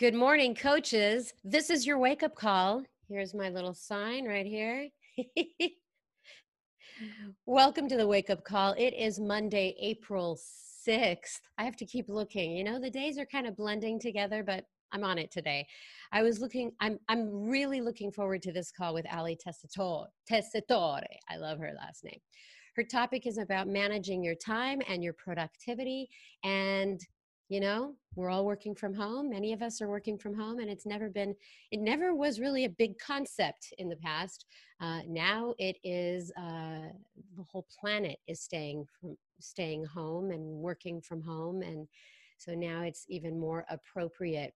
Good morning, coaches. This is your wake up call. Here's my little sign right here. Welcome to the wake up call. It is Monday, April 6th. I have to keep looking. You know, the days are kind of blending together, but I'm on it today. I was looking, I'm, I'm really looking forward to this call with Ali Tessitore. Tessitore. I love her last name. Her topic is about managing your time and your productivity and you know we're all working from home many of us are working from home and it's never been it never was really a big concept in the past. Uh, now it is uh, the whole planet is staying from staying home and working from home and so now it's even more appropriate.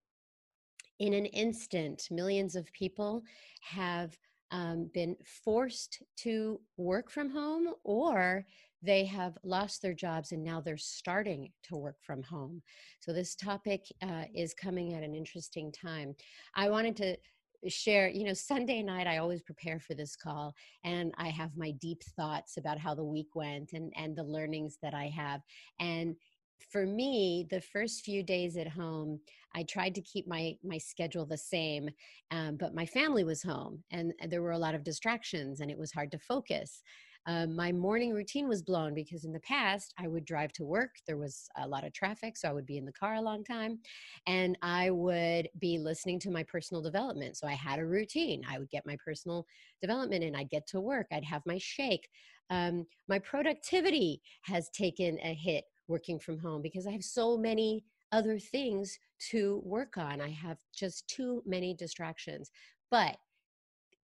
In an instant millions of people have um, been forced to work from home or they have lost their jobs and now they're starting to work from home. So, this topic uh, is coming at an interesting time. I wanted to share you know sunday night i always prepare for this call and i have my deep thoughts about how the week went and and the learnings that i have and for me the first few days at home i tried to keep my my schedule the same um, but my family was home and, and there were a lot of distractions and it was hard to focus um, my morning routine was blown because in the past I would drive to work. There was a lot of traffic, so I would be in the car a long time. And I would be listening to my personal development. So I had a routine. I would get my personal development and I'd get to work. I'd have my shake. Um, my productivity has taken a hit working from home because I have so many other things to work on. I have just too many distractions. But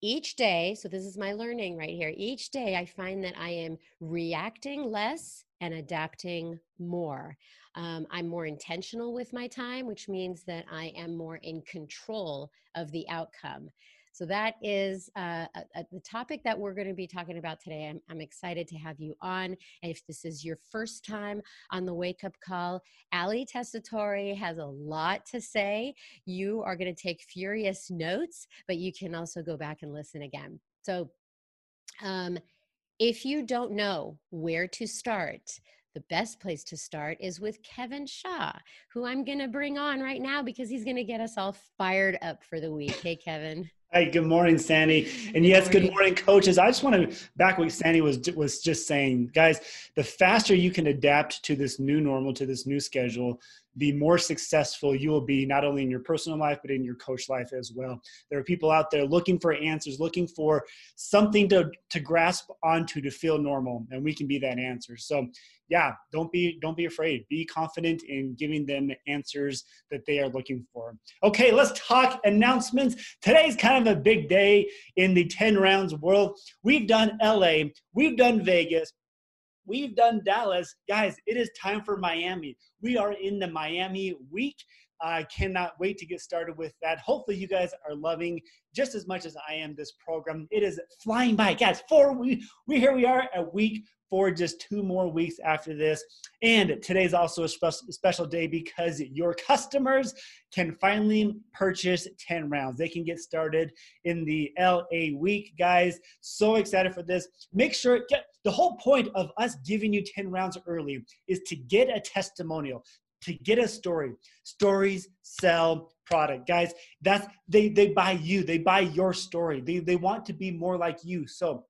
each day, so this is my learning right here, each day I find that I am reacting less and adapting more. Um, I'm more intentional with my time, which means that I am more in control of the outcome. So that is uh, a, a, the topic that we're going to be talking about today. I'm, I'm, excited to have you on. And if this is your first time on the Wake Up Call, Ali Tessitore has a lot to say. You are going to take furious notes, but you can also go back and listen again. So um, if you don't know where to start, the best place to start is with Kevin Shaw, who I'm going to bring on right now because he's going to get us all fired up for the week. Hey, Kevin. Good morning, Sandy. And yes, good morning, coaches. I just want to back what Sandy was was just saying, guys. The faster you can adapt to this new normal, to this new schedule, the more successful you will be, not only in your personal life but in your coach life as well. There are people out there looking for answers, looking for something to to grasp onto to feel normal, and we can be that answer. So yeah, don't be don't be afraid. Be confident in giving them answers that they are looking for. Okay, let's talk announcements. Today's kind of a big day in the 10 rounds world. We've done LA, we've done Vegas, we've done Dallas. Guys, it is time for Miami. We are in the Miami week. I cannot wait to get started with that. Hopefully, you guys are loving just as much as I am this program. It is flying by, guys. Four we we here we are a week for just two more weeks after this. And today's also a special, special day because your customers can finally purchase 10 rounds. They can get started in the LA week, guys. So excited for this. Make sure, get, the whole point of us giving you 10 rounds early is to get a testimonial to get a story. Stories sell product. Guys that's they they buy you. They buy your story. They, they want to be more like you. So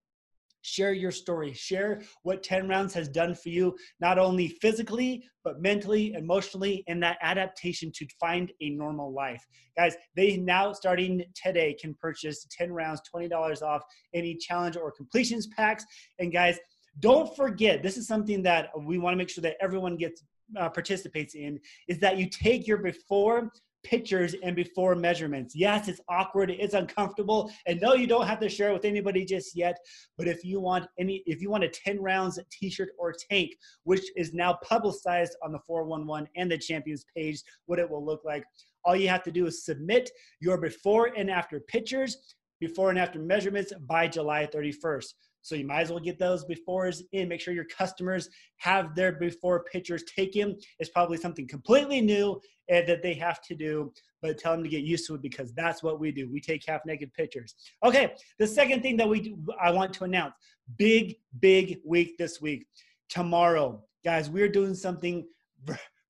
Share your story. Share what 10 rounds has done for you, not only physically, but mentally, emotionally, and that adaptation to find a normal life. Guys, they now starting today can purchase 10 rounds, $20 off any challenge or completions packs. And guys, don't forget, this is something that we want to make sure that everyone gets uh, participates in is that you take your before pictures and before measurements. Yes, it's awkward, it's uncomfortable, and no, you don't have to share it with anybody just yet. But if you want any, if you want a 10 rounds t-shirt or tank, which is now publicized on the 411 and the champions page, what it will look like, all you have to do is submit your before and after pictures, before and after measurements by July 31st. So you might as well get those befores in. Make sure your customers have their before pictures taken. It's probably something completely new that they have to do, but tell them to get used to it because that's what we do. We take half naked pictures. Okay, the second thing that we do, I want to announce big, big week this week. Tomorrow, guys, we're doing something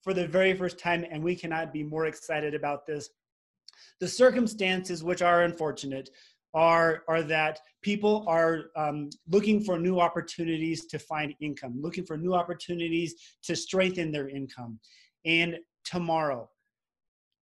for the very first time, and we cannot be more excited about this The circumstances, which are unfortunate, are, are that people are um, looking for new opportunities to find income, looking for new opportunities to strengthen their income. And tomorrow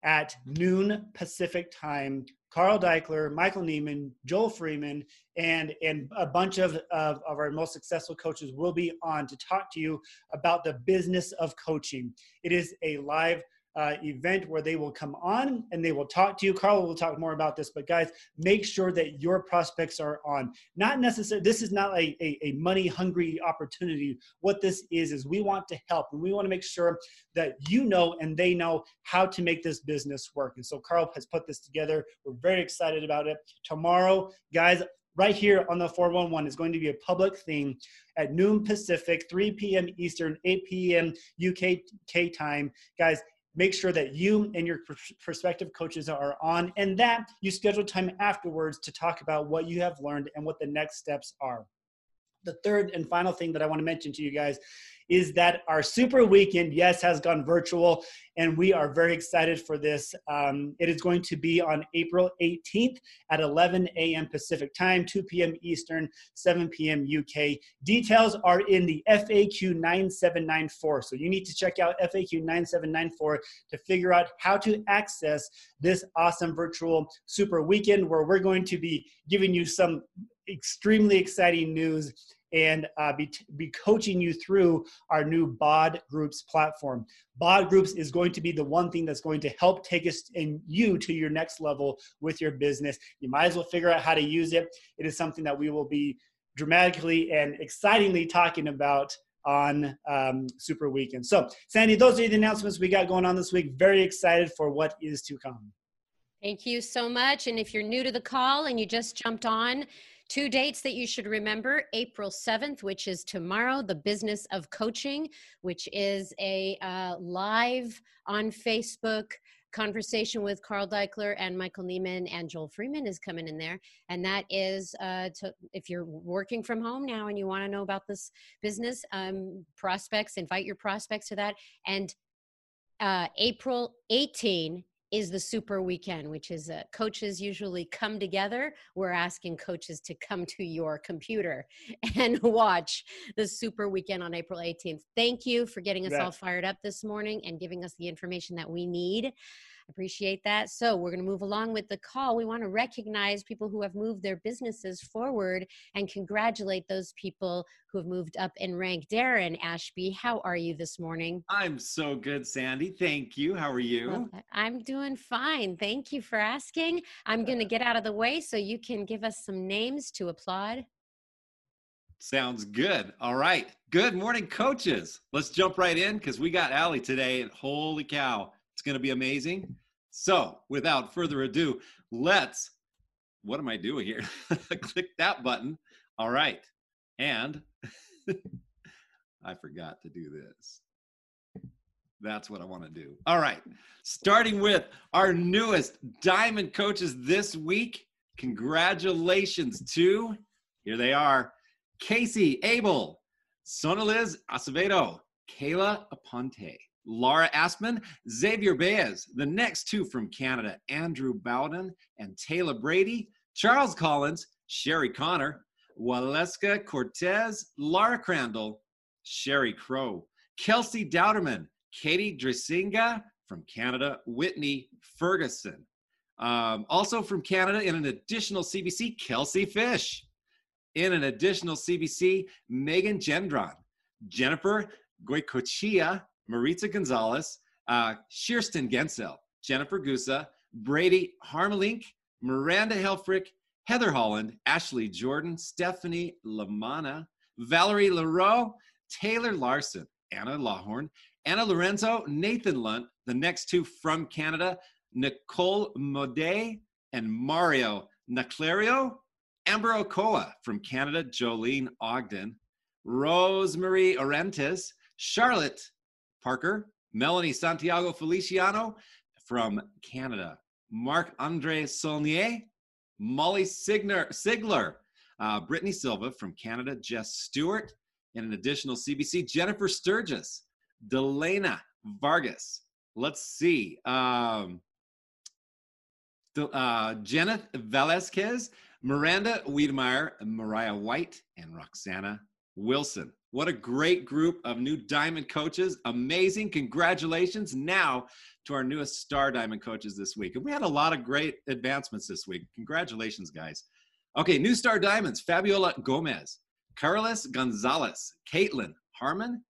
at noon Pacific time, Carl Daikeler, Michael Neiman, Joel Freeman, and, and a bunch of, of, of, our most successful coaches will be on to talk to you about the business of coaching. It is a live uh, event where they will come on and they will talk to you. Carl will talk more about this, but guys, make sure that your prospects are on. Not necessarily, this is not a, a, a money hungry opportunity. What this is, is we want to help and we want to make sure that you know and they know how to make this business work. And so Carl has put this together. We're very excited about it. Tomorrow, guys, right here on the 411 is going to be a public thing at noon Pacific, 3 p.m. Eastern, 8 p.m. UK time. Guys, make sure that you and your prospective coaches are on and that you schedule time afterwards to talk about what you have learned and what the next steps are. The third and final thing that I want to mention to you guys is that our super weekend, yes, has gone virtual, and we are very excited for this. Um, it is going to be on April 18th at 11 a.m. Pacific time, 2 p.m. Eastern, 7 p.m. UK. Details are in the FAQ 9794. So you need to check out FAQ 9794 to figure out how to access this awesome virtual super weekend where we're going to be giving you some extremely exciting news and uh, be, be coaching you through our new BOD Groups platform. BOD Groups is going to be the one thing that's going to help take us and you to your next level with your business. You might as well figure out how to use it. It is something that we will be dramatically and excitingly talking about on um, Super Weekend. So, Sandy, those are the announcements we got going on this week. Very excited for what is to come. Thank you so much. And if you're new to the call and you just jumped on, Two dates that you should remember April 7th, which is tomorrow, The Business of Coaching, which is a uh, live on Facebook conversation with Carl Daikeler and Michael Neiman and Joel Freeman is coming in there. And that is uh, to, if you're working from home now and you want to know about this business, um, prospects, invite your prospects to that. And uh, April 18 is the super weekend, which is uh, coaches usually come together. We're asking coaches to come to your computer and watch the super weekend on April 18th. Thank you for getting us yeah. all fired up this morning and giving us the information that we need. Appreciate that. So we're going to move along with the call. We want to recognize people who have moved their businesses forward and congratulate those people who have moved up in rank. Darren Ashby, how are you this morning? I'm so good, Sandy. Thank you. How are you? I'm doing fine. Thank you for asking. I'm going to get out of the way so you can give us some names to applaud. Sounds good. All right. Good morning, coaches. Let's jump right in because we got Allie today, and holy cow, it's going to be amazing. So, without further ado, let's. What am I doing here? Click that button. All right. And I forgot to do this. That's what I want to do. All right. Starting with our newest diamond coaches this week. Congratulations to, here they are, Casey Abel, Sonaliz Acevedo, Kayla Aponte, Laura Aspman, Xavier Baez. The next two from Canada, Andrew Bowden and Taylor Brady, Charles Collins, Sherry Connor, Waleska Cortez, Laura Crandall, Sherry Crow, Kelsey Dowderman, Katie Drisinga from Canada, Whitney Ferguson. Um, also from Canada, in an additional CBC, Kelsey Fish. In an additional CBC, Megan Gendron, Jennifer Goicochea, Maritza Gonzalez, uh, Kirsten Gensel, Jennifer Gusa, Brady Harmelink, Miranda Helfrich, Heather Holland, Ashley Jordan, Stephanie Lamana, Valerie Leroux, Taylor Larson, Anna Lawhorn, Anna Lorenzo, Nathan Lunt, the next two from Canada, Nicole Mode and Mario Naclario, Amber Okoa from Canada, Jolene Ogden, Rosemarie Orentes, Charlotte Parker, Melanie Santiago Feliciano from Canada, Marc Andre Saulnier, Molly Signer, Sigler, uh, Brittany Silva from Canada, Jess Stewart, and an additional CBC, Jennifer Sturgis, Delana Vargas. Let's see. Um, uh, Jeneth Velasquez, Miranda Wiedemeyer, Mariah White, and Roxana Wilson. What a great group of new diamond coaches. Amazing. Congratulations now to our newest star diamond coaches this week. And we had a lot of great advancements this week. Congratulations, guys. Okay, new star diamonds Fabiola Gomez, Carlos Gonzalez, Caitlin Harmon,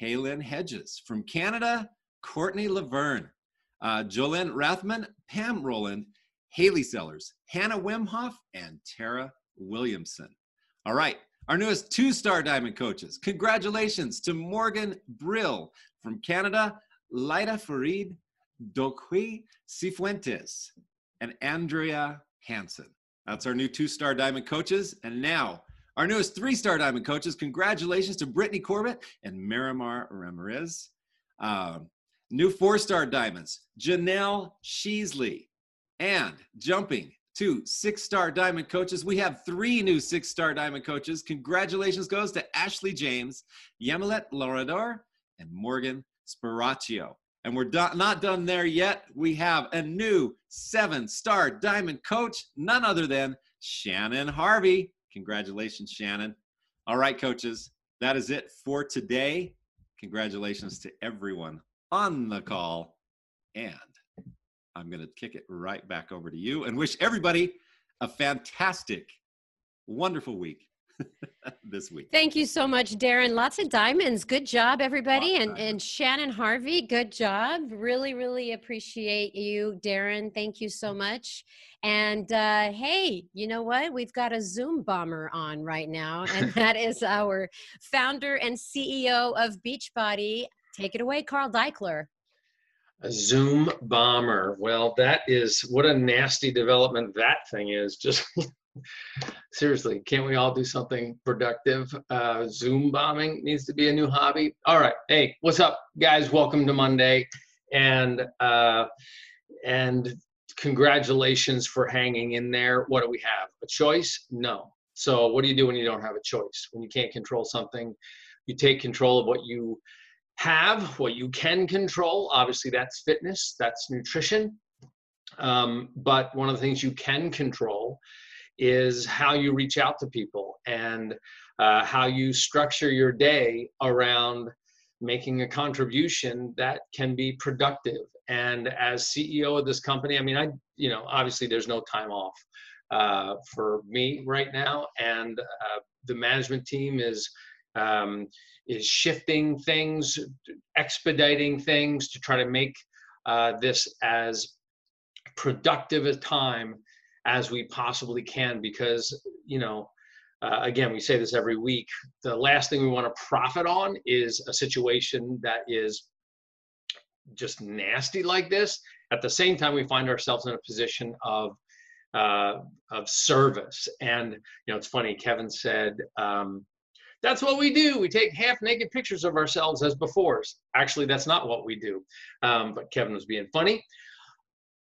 Kaylin Hedges. From Canada, Courtney Laverne, uh, Jolene Rathman, Pam Roland, Haley Sellers, Hannah Wimhoff, and Tara Williamson. All right, our newest two star diamond coaches. Congratulations to Morgan Brill from Canada, Lida Farid, Doqui Cifuentes, and Andrea Hansen. That's our new two star diamond coaches. And now, our newest three star diamond coaches. Congratulations to Brittany Corbett and Miramar Ramirez. Um, new four star diamonds, Janelle Sheasley. And jumping to six star diamond coaches, we have three new six star diamond coaches. Congratulations goes to Ashley James, Yamilet Lorador, and Morgan Spiraccio. And we're do- not done there yet. We have a new seven star diamond coach, none other than Shannon Harvey. Congratulations, Shannon. All right, coaches, that is it for today. Congratulations to everyone on the call. And I'm going to kick it right back over to you and wish everybody a fantastic, wonderful week. this week. Thank you so much, Darren. Lots of diamonds. Good job, everybody. And and Shannon Harvey, good job. Really, really appreciate you, Darren. Thank you so much. And uh, hey, you know what? We've got a Zoom bomber on right now, and that is our founder and CEO of Beachbody. Take it away, Carl Daikeler. A Zoom bomber. Well, that is what a nasty development that thing is. Just seriously, can't we all do something productive? Uh, Zoom bombing needs to be a new hobby. All right, hey, what's up, guys? Welcome to Monday, and uh, and congratulations for hanging in there. What do we have? A choice? No. So what do you do when you don't have a choice? When you can't control something, you take control of what you have, what you can control. Obviously, that's fitness, that's nutrition. Um, but one of the things you can control is how you reach out to people and uh, how you structure your day around making a contribution that can be productive. And as CEO of this company, I mean, I, you know, obviously there's no time off uh, for me right now, and uh, the management team is um, is shifting things, expediting things to try to make uh, this as productive a time as we possibly can because you know uh, again we say this every week the last thing we want to profit on is a situation that is just nasty like this. At the same time we find ourselves in a position of uh, of service. And you know it's funny kevin said um, that's what we do we take half naked pictures of ourselves as befores actually that's not what we do um, but kevin was being funny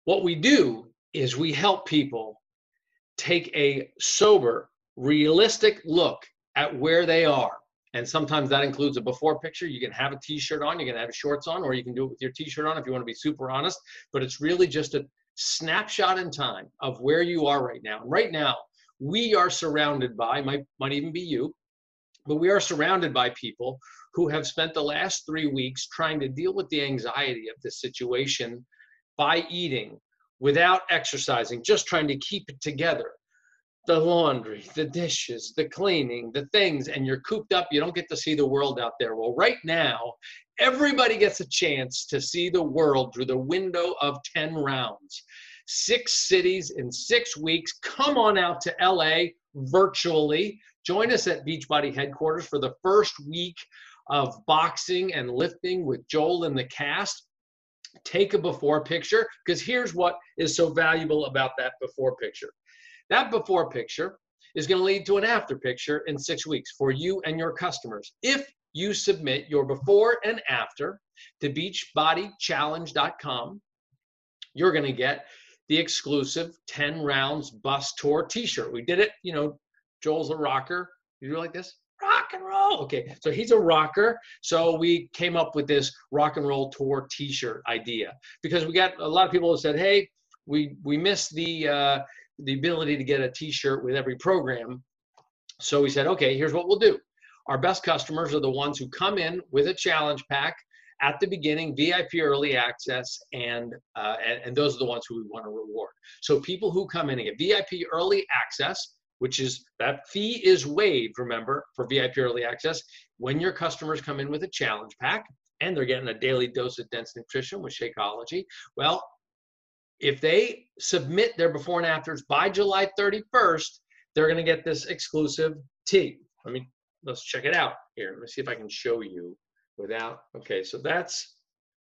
what we do is we help people take a sober, realistic look at where they are. And sometimes that includes a before picture. You can have a t-shirt on, you can have shorts on, or you can do it with your t-shirt on if you want to be super honest. But it's really just a snapshot in time of where you are right now. And right now, we are surrounded by, might, might even be you, but we are surrounded by people who have spent the last three weeks trying to deal with the anxiety of this situation by eating without exercising, just trying to keep it together. The laundry, the dishes, the cleaning, the things, and you're cooped up. You don't get to see the world out there. Well, right now, everybody gets a chance to see the world through the window of 10 rounds. Six cities in six weeks. Come on out to LA virtually. Join us at Beachbody headquarters for the first week of boxing and lifting with Joel and the cast take a before picture because here's what is so valuable about that before picture. That before picture is going to lead to an after picture in six weeks for you and your customers. If you submit your before and after to beachbodychallenge.com, you're going to get the exclusive 10 rounds bus tour t-shirt. We did it, you know, Joel's a rocker. You do like this? rock and roll. Okay, so he's a rocker. So we came up with this rock and roll tour T-shirt idea because we got a lot of people who said, "Hey, we we miss the uh, the ability to get a T-shirt with every program. So we said, okay, here's what we'll do. Our best customers are the ones who come in with a challenge pack at the beginning, VIP early access, and, uh, and, and those are the ones who we want to reward. So people who come in and get VIP early access, which is that fee is waived, remember, for VIP early access when your customers come in with a challenge pack and they're getting a daily dose of dense nutrition with Shakeology. Well, if they submit their before and afters by July 31st, they're going to get this exclusive tee. I mean, let's check it out here. Let me see if I can show you without. Okay, so that's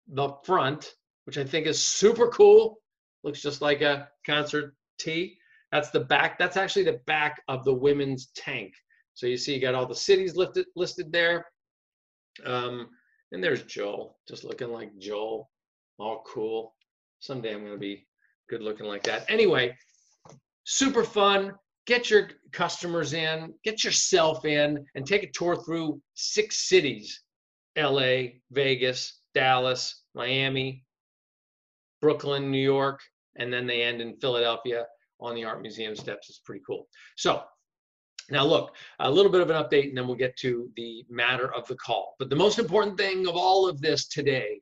the front, which I think is super cool. Looks just like a concert tee. That's the back. That's actually the back of the women's tank. So you see, you got all the cities listed listed there. Um, and there's Joel, just looking like Joel, all cool. Someday I'm going to be good looking like that. Anyway, super fun. Get your customers in, get yourself in, and take a tour through six cities LA, Vegas, Dallas, Miami, Brooklyn, New York, and then they end in Philadelphia on the Art Museum steps. It's pretty cool. So now look, a little bit of an update and then we'll get to the matter of the call. But the most important thing of all of this today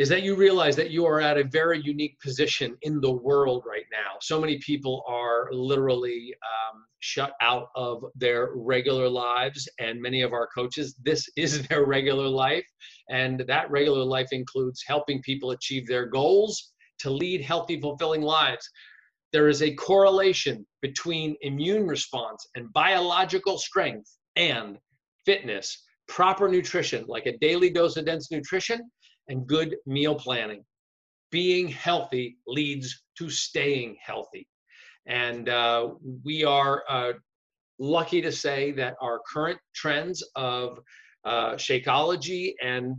is that you realize that you are at a very unique position in the world right now. So many people are literally um, shut out of their regular lives, and many of our coaches, this is their regular life. And that regular life includes helping people achieve their goals to lead healthy, fulfilling lives. There is a correlation between immune response and biological strength and fitness, proper nutrition, like a daily dose of dense nutrition and good meal planning. Being healthy leads to staying healthy. And uh, we are uh, lucky to say that our current trends of uh, Shakeology and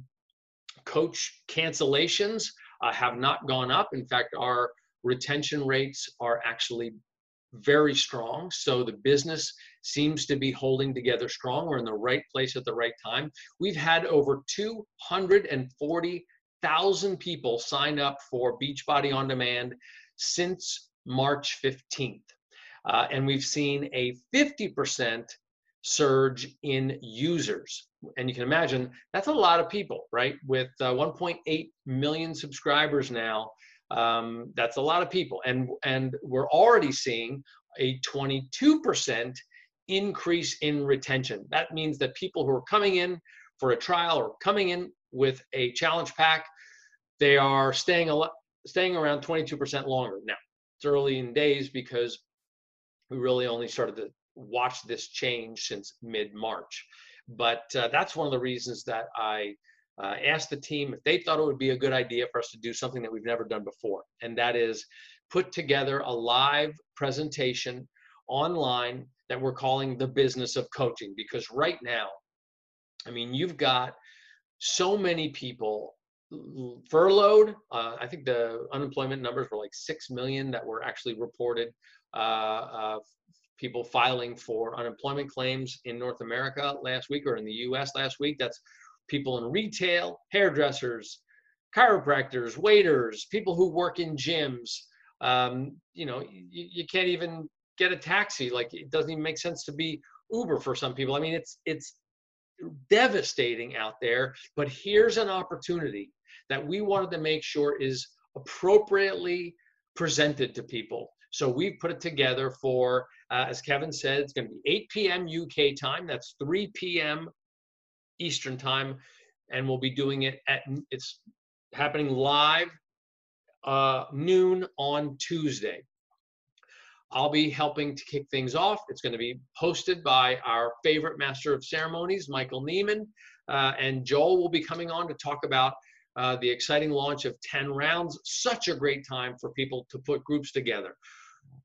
coach cancellations uh, have not gone up. In fact, our retention rates are actually very strong. So the business seems to be holding together strong. We're in the right place at the right time. We've had over 240,000 people sign up for Beachbody On Demand since March 15th. Uh, and we've seen a 50% surge in users. And you can imagine that's a lot of people, right? With uh, 1.8 million subscribers now, um, that's a lot of people. And, and we're already seeing a 22% increase in retention. That means that people who are coming in for a trial or coming in with a challenge pack, they are staying a lot, staying around 22% longer. Now, it's early in days because we really only started to watch this change since mid-March. But uh, that's one of the reasons that I uh, asked the team if they thought it would be a good idea for us to do something that we've never done before, and that is put together a live presentation online that we're calling the business of coaching. Because right now, I mean, you've got so many people furloughed. Uh, I think the unemployment numbers were like 6 million that were actually reported. Uh, uh, people filing for unemployment claims in North America last week or in the US last week. That's people in retail, hairdressers, chiropractors, waiters, people who work in gyms. Um, you know, you, you can't even get a taxi. Like it doesn't even make sense to be Uber for some people. I mean, it's it's devastating out there. But here's an opportunity that we wanted to make sure is appropriately presented to people. So we've put it together for, uh, as Kevin said, it's going to be 8 p.m. UK time. That's 3 p.m. Eastern time, and we'll be doing it at it's happening live uh, noon on Tuesday. I'll be helping to kick things off. It's going to be hosted by our favorite master of ceremonies, Michael Neiman, uh, and Joel will be coming on to talk about uh, the exciting launch of 10 rounds. Such a great time for people to put groups together.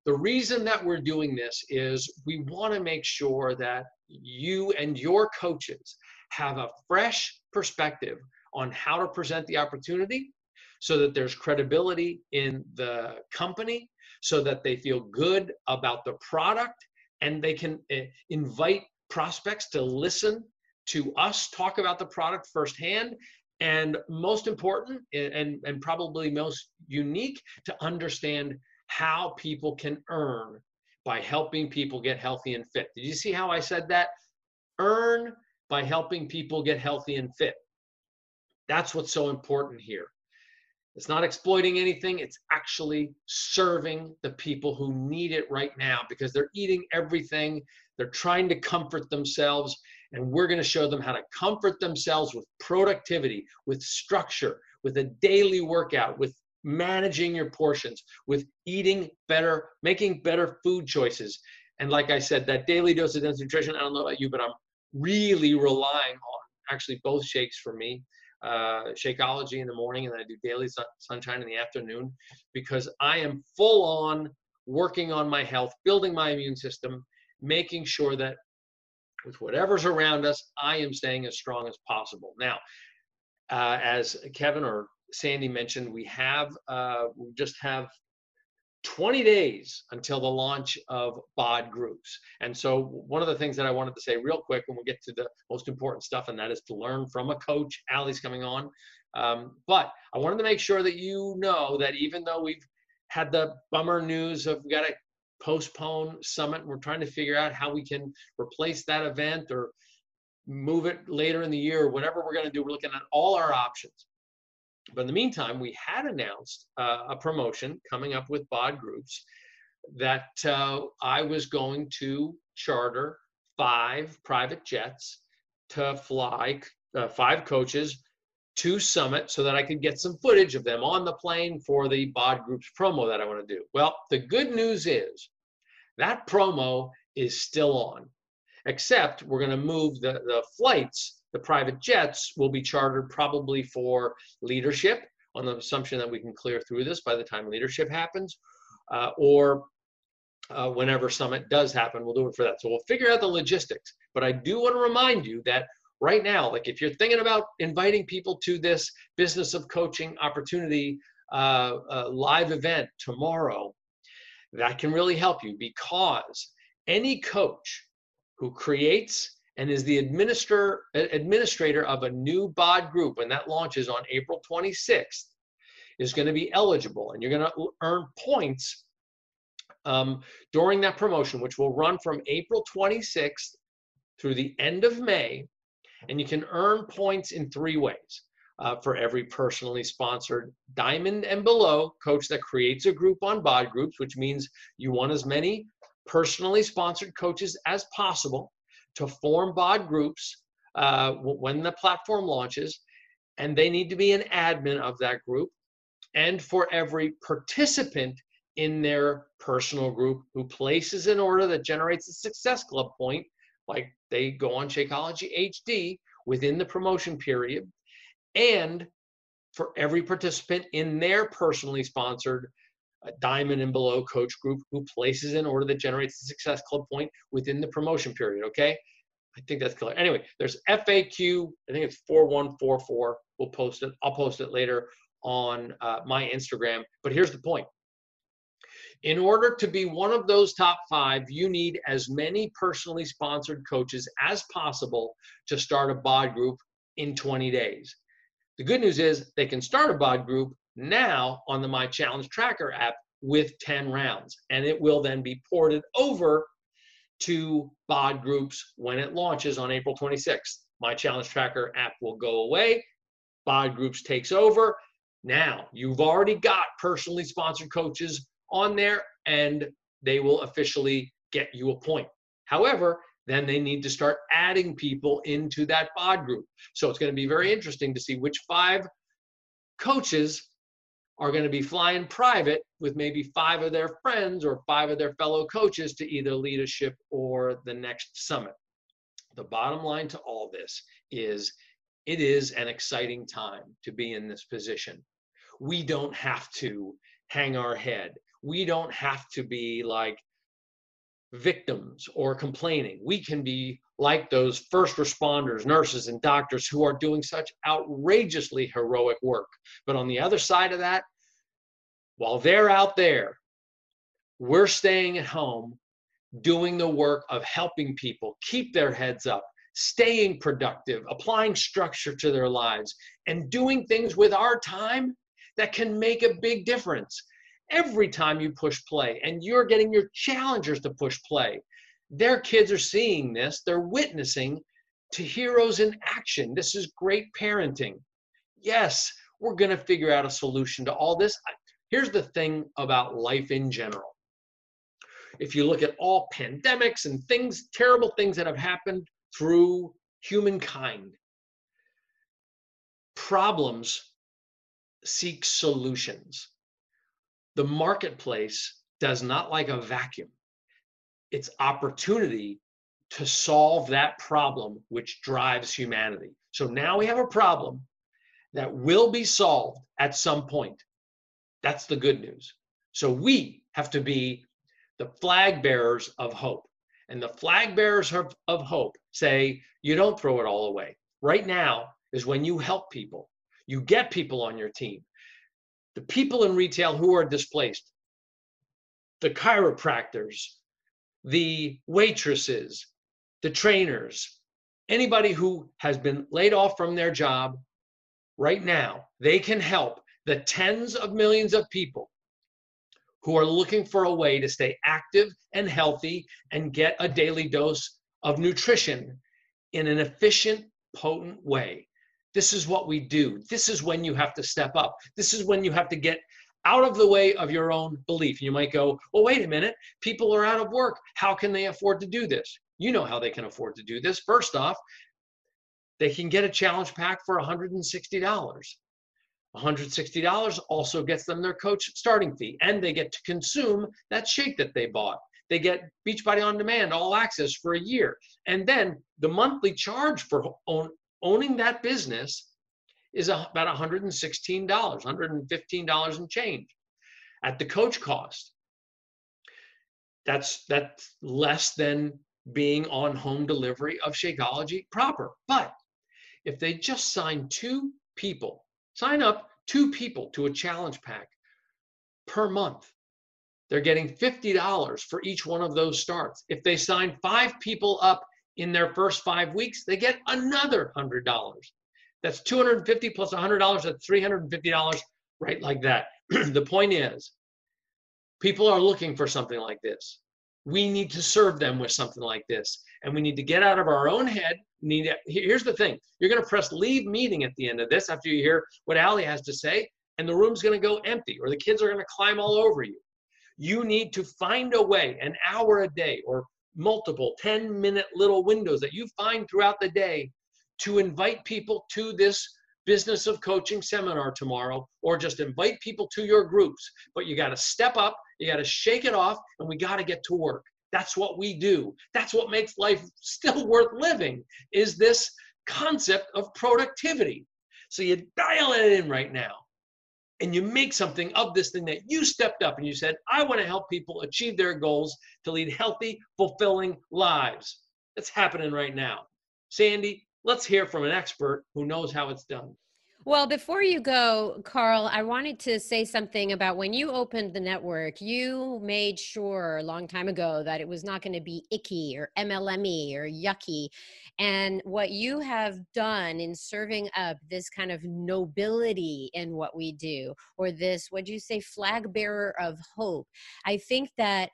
The reason that we're doing this is we want to make sure that you and your coaches have a fresh perspective on how to present the opportunity so that there's credibility in the company, so that they feel good about the product, and they can uh, invite prospects to listen to us talk about the product firsthand and most important and, and probably most unique to understand how people can earn by helping people get healthy and fit. Did you see how I said that? Earn by helping people get healthy and fit. That's what's so important here. It's not exploiting anything, it's actually serving the people who need it right now because they're eating everything. They're trying to comfort themselves, and we're going to show them how to comfort themselves with productivity, with structure, with a daily workout, with managing your portions, with eating better, making better food choices. And like I said, that daily dose of dense nutrition, I don't know about you, but I'm really relying on actually both shakes for me uh, Shakeology in the morning, and then I do Daily sun, Sunshine in the afternoon because I am full on working on my health, building my immune system, making sure that with whatever's around us, I am staying as strong as possible. Now, uh, as Kevin or Sandy mentioned, we have uh, we just have 20 days until the launch of bod groups. And so one of the things that i wanted to say real quick when we get to the most important stuff and that is to learn from a coach. Allie's coming on. Um, but i wanted to make sure that you know that even though we've had the bummer news of we've got to postpone summit we're trying to figure out how we can replace that event or move it later in the year whatever we're going to do we're looking at all our options but in the meantime, we had announced uh, a promotion coming up with bod groups that uh, I was going to charter five private jets to fly uh, five coaches to Summit so that I could get some footage of them on the plane for the bod groups promo that I want to do. Well, the good news is that promo is still on, except we're going to move the, the flights the private jets will be chartered probably for leadership on the assumption that we can clear through this by the time leadership happens, uh, or uh, whenever summit does happen, we'll do it for that. So we'll figure out the logistics. But I do want to remind you that right now, like if you're thinking about inviting people to this business of coaching opportunity uh, uh live event tomorrow, that can really help you because any coach who creates and is the administrator administrator of a new bod group when that launches on April 26th is going to be eligible and you're going to earn points um, during that promotion which will run from April 26th through the end of May and you can earn points in three ways. Uh, for every personally sponsored diamond and below coach that creates a group on bod groups which means you want as many personally sponsored coaches as possible to form bod groups uh, when the platform launches, and they need to be an admin of that group. And for every participant in their personal group who places an order that generates a success club point, like they go on Shakeology HD within the promotion period, and for every participant in their personally sponsored uh, diamond and below coach group who places an order that generates the success club point within the promotion period. Okay. I think that's clear. Anyway, there's FAQ. I think it's 4144. We'll post it. I'll post it later on uh, my Instagram. But here's the point. In order to be one of those top five, you need as many personally sponsored coaches as possible to start a bod group in 20 days. The good news is they can start a bod group now on the My Challenge Tracker app with 10 rounds, and it will then be ported over to bod groups when it launches on April 26th. My Challenge Tracker app will go away. Bod groups takes over. Now, you've already got personally sponsored coaches on there, and they will officially get you a point. However, then they need to start adding people into that bod group. So it's going to be very interesting to see which five coaches are going to be flying private with maybe five of their friends or five of their fellow coaches to either leadership or the next summit. The bottom line to all this is it is an exciting time to be in this position. We don't have to hang our head. We don't have to be like victims or complaining. We can be like those first responders, nurses, and doctors who are doing such outrageously heroic work. But on the other side of that, while they're out there, we're staying at home doing the work of helping people keep their heads up, staying productive, applying structure to their lives, and doing things with our time that can make a big difference. Every time you push play and you're getting your challengers to push play, their kids are seeing this, they're witnessing to heroes in action. This is great parenting. Yes, we're going to figure out a solution to all this. Here's the thing about life in general. If you look at all pandemics and things, terrible things that have happened through humankind, problems seek solutions. The marketplace does not like a vacuum. It's opportunity to solve that problem which drives humanity. So now we have a problem that will be solved at some point. That's the good news. So we have to be the flag bearers of hope. And the flag bearers of, of hope say, you don't throw it all away. Right now is when you help people, you get people on your team. The people in retail who are displaced, the chiropractors, the waitresses, the trainers, anybody who has been laid off from their job right now, they can help the tens of millions of people who are looking for a way to stay active and healthy and get a daily dose of nutrition in an efficient, potent way. This is what we do. This is when you have to step up. This is when you have to get out of the way of your own belief. You might go, well, wait a minute, people are out of work. How can they afford to do this? You know how they can afford to do this. First off, they can get a challenge pack for $160. $160 also gets them their coach starting fee, and they get to consume that shake that they bought. They get Beachbody on demand, all access for a year. And then the monthly charge for own, owning that business is about $116, $115 and change at the coach cost. That's that's less than being on home delivery of Shakeology proper. But if they just sign two people, sign up two people to a challenge pack per month, they're getting $50 for each one of those starts. If they sign five people up in their first five weeks, they get another $100. That's 250 plus $100, that's $350, right like that. the point is, people are looking for something like this we need to serve them with something like this. And we need to get out of our own head. Need here's the thing you're going to press leave meeting at the end of this after you hear what Ali has to say, and the room's going to go empty, or the kids are going to climb all over you. You need to find a way, an hour a day, or multiple 10 minute little windows that you find throughout the day to invite people to this business of coaching seminar tomorrow or just invite people to your groups but you got to step up you got to shake it off, and we got to get to work. That's what we do. That's what makes life still worth living is this concept of productivity. So you dial it in right now and you make something of this thing that you stepped up and you said, I want to help people achieve their goals to lead healthy, fulfilling lives. That's happening right now. Sandy, let's hear from an expert who knows how it's done. Well, before you go, Carl, I wanted to say something about when you opened the network, you made sure a long time ago that it was not going to be icky or MLME or yucky. And what you have done in serving up this kind of nobility in what we do, or this, what do you say, flag bearer of hope, I think that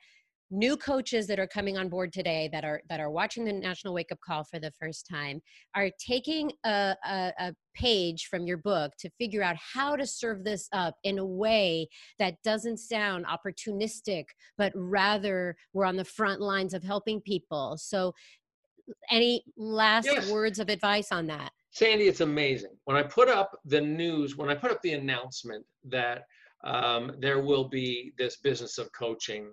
new coaches that are coming on board today that are that are watching the national wake up call for the first time are taking a, a, a, page from your book to figure out how to serve this up in a way that doesn't sound opportunistic but rather we're on the front lines of helping people. So any last yes. words of advice on that? Sandy it's amazing. When i put up the news when i put up the announcement that um, there will be this business of coaching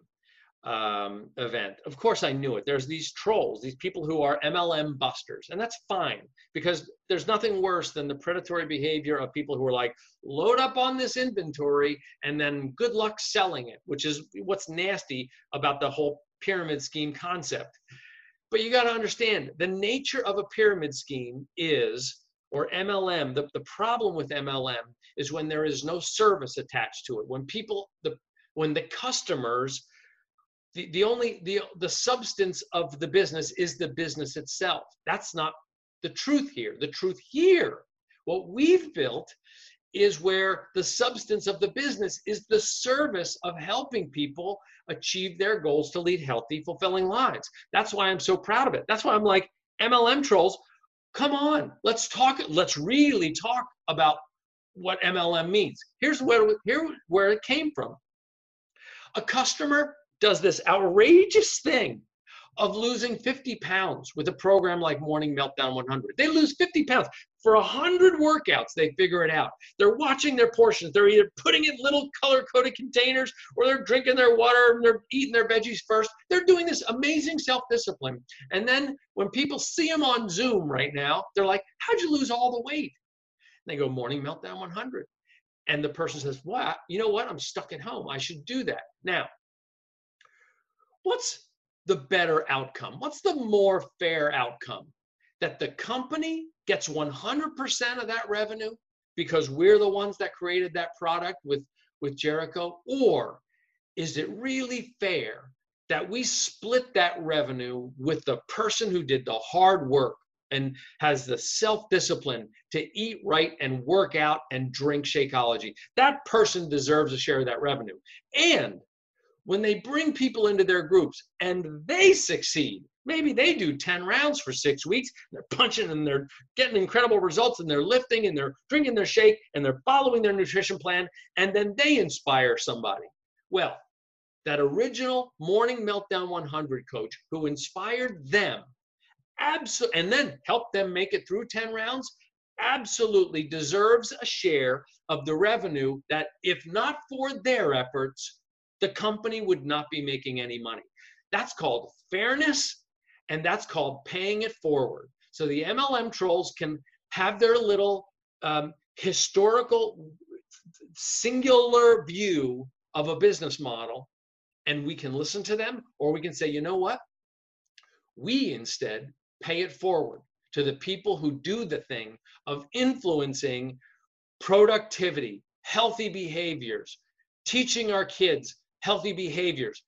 um, event. Of course, I knew it. There's these trolls, these people who are MLM busters, and that's fine because there's nothing worse than the predatory behavior of people who are like, load up on this inventory and then good luck selling it, which is what's nasty about the whole pyramid scheme concept. But you got to understand the nature of a pyramid scheme is, or MLM, the, the problem with MLM is when there is no service attached to it. When people, the when the customers the, the only the the substance of the business is the business itself. That's not the truth here. The truth here what we've built is where the substance of the business is the service of helping people achieve their goals to lead healthy fulfilling lives. That's why i'm so proud of it. That's why i'm like mlm trolls come on let's talk let's really talk about what mlm means. Here's where here where it came from. A customer does this outrageous thing of losing 50 pounds with a program like Morning Meltdown 100. They lose 50 pounds. For 100 workouts, they figure it out. They're watching their portions. They're either putting in little color coded containers or they're drinking their water and they're eating their veggies first. They're doing this amazing self discipline. And then when people see them on Zoom right now, they're like, How'd you lose all the weight? And they go, Morning Meltdown 100. And the person says, What? You know what? I'm stuck at home. I should do that. Now, what's the better outcome? What's the more fair outcome? That the company gets 100% of that revenue because we're the ones that created that product with, with Jericho? Or is it really fair that we split that revenue with the person who did the hard work and has the self discipline to eat right and work out and drink Shakeology? That person deserves a share of that revenue. And when they bring people into their groups and they succeed, maybe they do 10 rounds for six weeks, they're punching and they're getting incredible results and they're lifting and they're drinking their shake and they're following their nutrition plan, and then they inspire somebody. Well, that original Morning Meltdown 100 coach who inspired them absolutely and then helped them make it through 10 rounds absolutely deserves a share of the revenue that if not for their efforts the company would not be making any money. That's called fairness and that's called paying it forward. So the MLM trolls can have their little um, historical singular view of a business model and we can listen to them or we can say, you know what? We instead pay it forward to the people who do the thing of influencing productivity, healthy behaviors, teaching our kids healthy behaviors,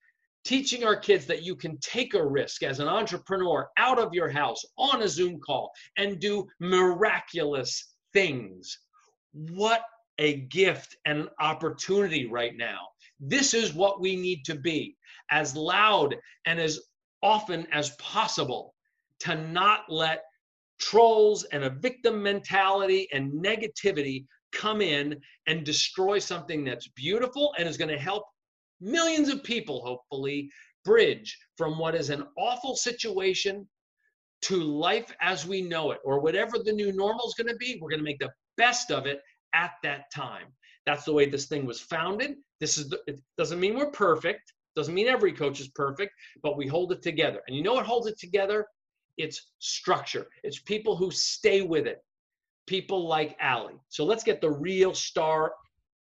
teaching our kids that you can take a risk as an entrepreneur out of your house on a Zoom call and do miraculous things. What a gift and an opportunity right now. This is what we need to be as loud and as often as possible to not let trolls and a victim mentality and negativity come in and destroy something that's beautiful and is going to help millions of people, hopefully, bridge from what is an awful situation to life as we know it, or whatever the new normal is going to be. We're going to make the best of it at that time. That's the way this thing was founded. This is the, it doesn't mean we're perfect. Doesn't mean every coach is perfect, but we hold it together. And you know what holds it together? It's structure. It's people who stay with it. People like Allie. So let's get the real star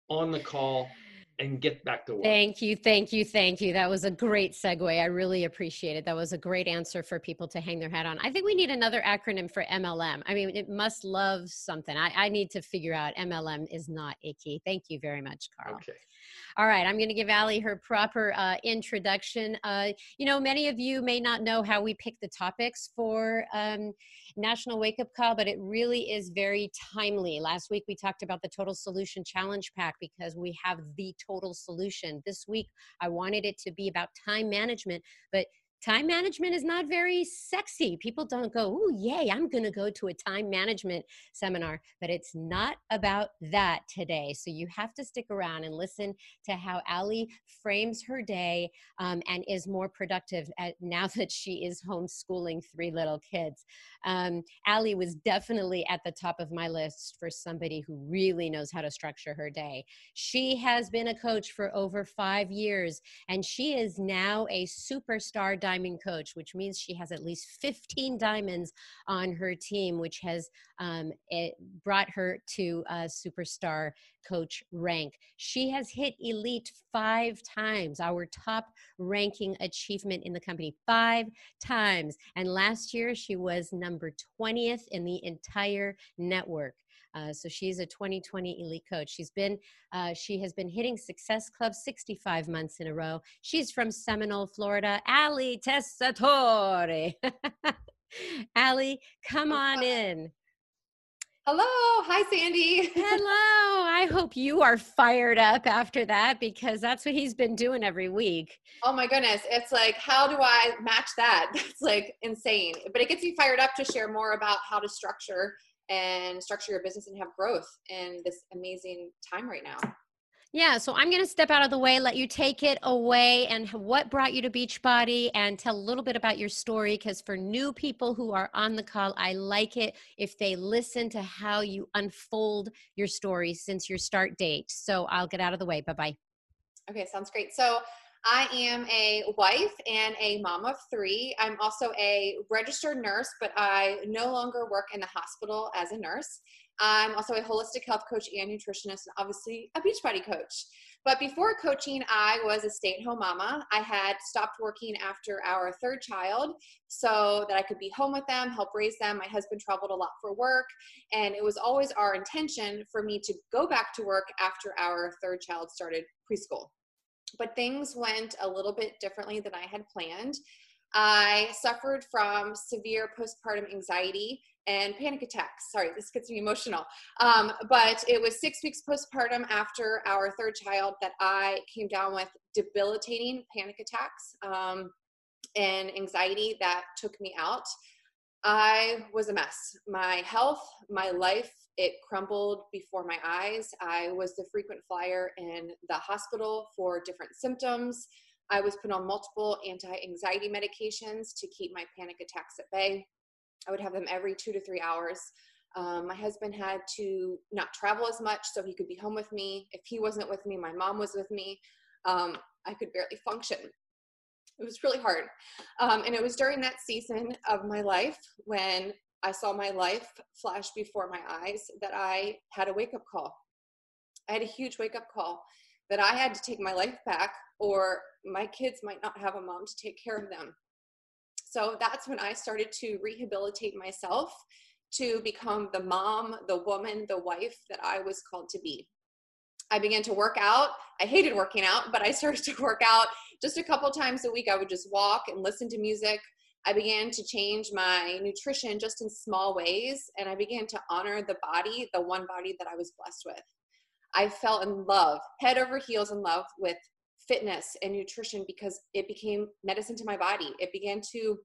on the call and get back to work. Thank you, thank you, thank you. That was a great segue. I really appreciate it. That was a great answer for people to hang their hat on. I think we need another acronym for MLM. I mean, it must love something. I, I need to figure out MLM is not icky. Thank you very much, Carl. Okay. All right, I'm going to give Allie her proper uh, introduction. Uh, you know, many of you may not know how we pick the topics for um, National Wake Up Call, but it really is very timely. Last week we talked about the Total Solution Challenge Pack because we have the total solution. This week I wanted it to be about time management, but time management is not very sexy. People don't go, oh, yay, I'm going to go to a time management seminar. But it's not about that today. So you have to stick around and listen to how Allie frames her day um, and is more productive at, now that she is homeschooling three little kids. Um, Allie was definitely at the top of my list for somebody who really knows how to structure her day. She has been a coach for over five years, and she is now a superstar diamond coach, which means she has at least 15 diamonds on her team, which has um, brought her to a superstar coach rank. She has hit elite five times, our top ranking achievement in the company, five times. And last year, she was number 20th in the entire network. Uh, so she's a 2020 elite coach. She's been, uh, she has been hitting Success Club 65 months in a row. She's from Seminole, Florida. Ali Tessatore. Ali, come on in. Hello. Hi, Sandy. Hello. I hope you are fired up after that because that's what he's been doing every week. Oh my goodness. It's like, how do I match that? That's like insane. But it gets you fired up to share more about how to structure and structure your business and have growth in this amazing time right now. Yeah, so I'm going to step out of the way, let you take it away, and what brought you to Beachbody, and tell a little bit about your story. Because for new people who are on the call, I like it if they listen to how you unfold your story since your start date. So I'll get out of the way. Bye bye. Okay, sounds great. So I am a wife and a mom of three. I'm also a registered nurse, but I no longer work in the hospital as a nurse. I'm also a holistic health coach and nutritionist, and obviously a Beachbody coach. But before coaching, I was a stay at home mama. I had stopped working after our third child so that I could be home with them, help raise them. My husband traveled a lot for work, and it was always our intention for me to go back to work after our third child started preschool. But things went a little bit differently than I had planned. I suffered from severe postpartum anxiety and panic attacks. Sorry, this gets me emotional. Um, but it was six weeks postpartum after our third child that I came down with debilitating panic attacks um, and anxiety that took me out. I was a mess. My health, my life, it crumbled before my eyes. I was the frequent flyer in the hospital for different symptoms. I was put on multiple anti anxiety medications to keep my panic attacks at bay. I would have them every two to three hours. Um, my husband had to not travel as much so he could be home with me. If he wasn't with me, my mom was with me. Um, I could barely function. It was really hard. Um, and it was during that season of my life when I saw my life flash before my eyes that I had a wake up call. I had a huge wake up call that I had to take my life back or my kids might not have a mom to take care of them. So that's when I started to rehabilitate myself to become the mom, the woman, the wife that I was called to be. I began to work out. I hated working out, but I started to work out just a couple times a week. I would just walk and listen to music. I began to change my nutrition just in small ways, and I began to honor the body, the one body that I was blessed with. I fell in love, head over heels in love with fitness and nutrition because it became medicine to my body. It began to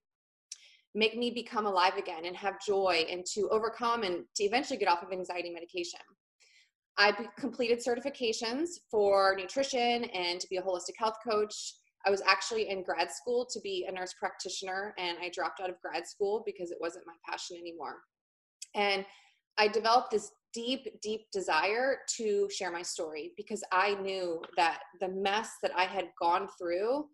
make me become alive again and have joy and to overcome and to eventually get off of anxiety medication. I completed certifications for nutrition and to be a holistic health coach. I was actually in grad school to be a nurse practitioner and I dropped out of grad school because it wasn't my passion anymore. And I developed this deep, deep desire to share my story because I knew that the mess that I had gone through,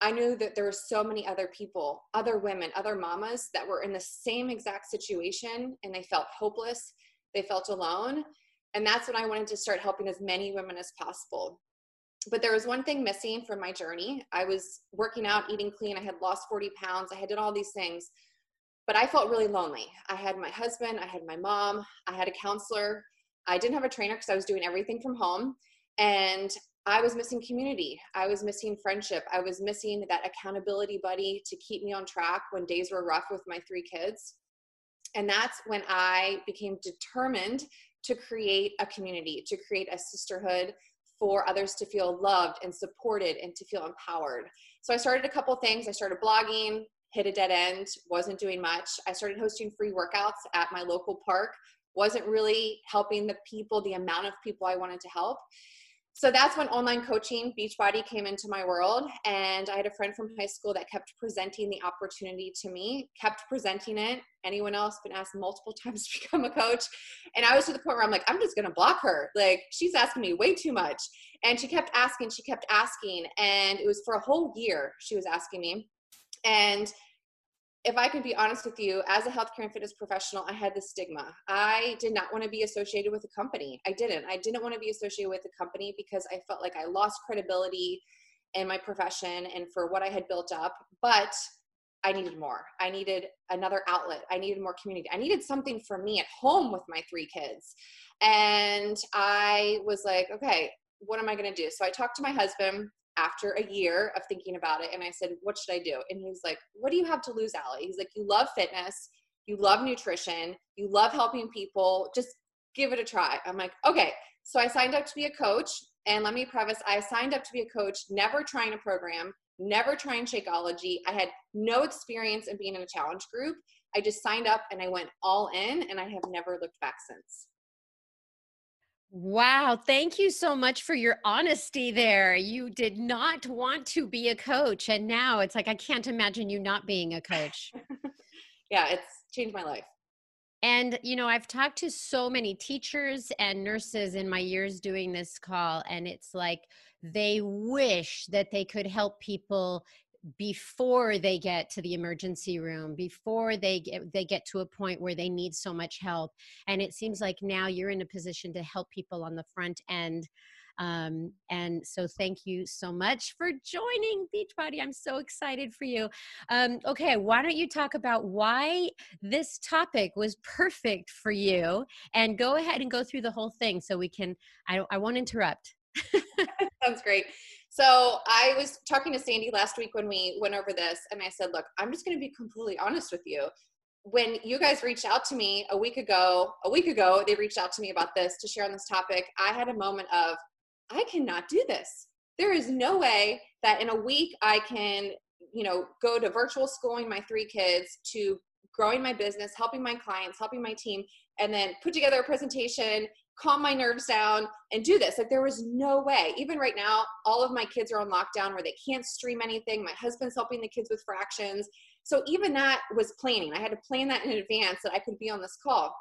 I knew that there were so many other people, other women, other mamas that were in the same exact situation and they felt hopeless, they felt alone. And that's when I wanted to start helping as many women as possible. But there was one thing missing from my journey. I was working out, eating clean, I had lost 40 pounds, I had done all these things but I felt really lonely. I had my husband, I had my mom, I had a counselor. I didn't have a trainer because I was doing everything from home. And I was missing community. I was missing friendship. I was missing that accountability buddy to keep me on track when days were rough with my three kids. And that's when I became determined to create a community, to create a sisterhood for others to feel loved and supported and to feel empowered. So I started a couple things. I started blogging, hit a dead end, wasn't doing much. I started hosting free workouts at my local park, wasn't really helping the people, the amount of people I wanted to help. So that's when online coaching, Beachbody came into my world. And I had a friend from high school that kept presenting the opportunity to me, kept presenting it. Anyone else been asked multiple times to become a coach? And I was to the point where I'm like, I'm just going to block her. Like, she's asking me way too much. And she kept asking, she kept asking. And it was for a whole year she was asking me. And if I can be honest with you, as a healthcare and fitness professional, I had this stigma. I did not want to be associated with a company. I didn't. I didn't want to be associated with a company because I felt like I lost credibility in my profession and for what I had built up. But I needed more. I needed another outlet. I needed more community. I needed something for me at home with my three kids. And I was like, okay, what am I going to do? So I talked to my husband after a year of thinking about it and I said, what should I do? And he was like, what do you have to lose, Allie? He's like, you love fitness, you love nutrition, you love helping people. Just give it a try. I'm like, okay. So I signed up to be a coach. And let me preface, I signed up to be a coach, never trying a program, never trying Shakeology. I had no experience in being in a challenge group. I just signed up and I went all in and I have never looked back since. Wow. Thank you so much for your honesty there. You did not want to be a coach. And now it's like, I can't imagine you not being a coach. yeah, it's changed my life. And, you know, I've talked to so many teachers and nurses in my years doing this call, and it's like they wish that they could help people before they get to the emergency room before they get they get to a point where they need so much help and it seems like now you're in a position to help people on the front end um, and so thank you so much for joining Beachbody. I'm so excited for you. Um, okay, why don't you talk about why this topic was perfect for you and go ahead and go through the whole thing so we can, I, I won't interrupt. Sounds great. So I was talking to Sandy last week when we went over this, and I said, Look, I'm just going to be completely honest with you. When you guys reached out to me a week ago, a week ago, they reached out to me about this to share on this topic. I had a moment of, I cannot do this. There is no way that in a week I can, you know, go to virtual schooling my three kids to growing my business, helping my clients, helping my team, and then put together a presentation, calm my nerves down, and do this. Like there was no way. Even right now, all of my kids are on lockdown where they can't stream anything. My husband's helping the kids with fractions. So even that was planning. I had to plan that in advance that I could be on this call.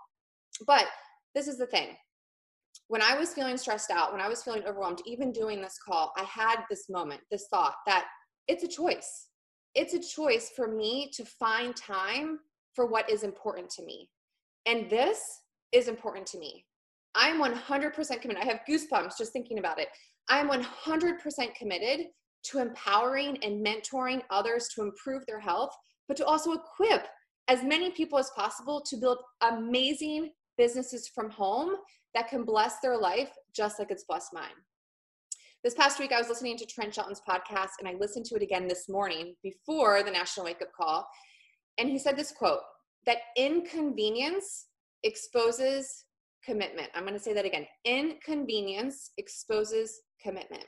But this is the thing when I was feeling stressed out, when I was feeling overwhelmed, even doing this call, I had this moment, this thought that it's a choice. It's a choice for me to find time for what is important to me. And this is important to me. I'm 100% committed. I have goosebumps just thinking about it. I'm 100% committed to empowering and mentoring others to improve their health, but to also equip as many people as possible to build amazing businesses from home that can bless their life just like it's blessed mine. This past week, I was listening to Trent Shelton's podcast, and I listened to it again this morning before the National Wake Up Call. And he said this quote that inconvenience exposes commitment. I'm going to say that again inconvenience exposes commitment.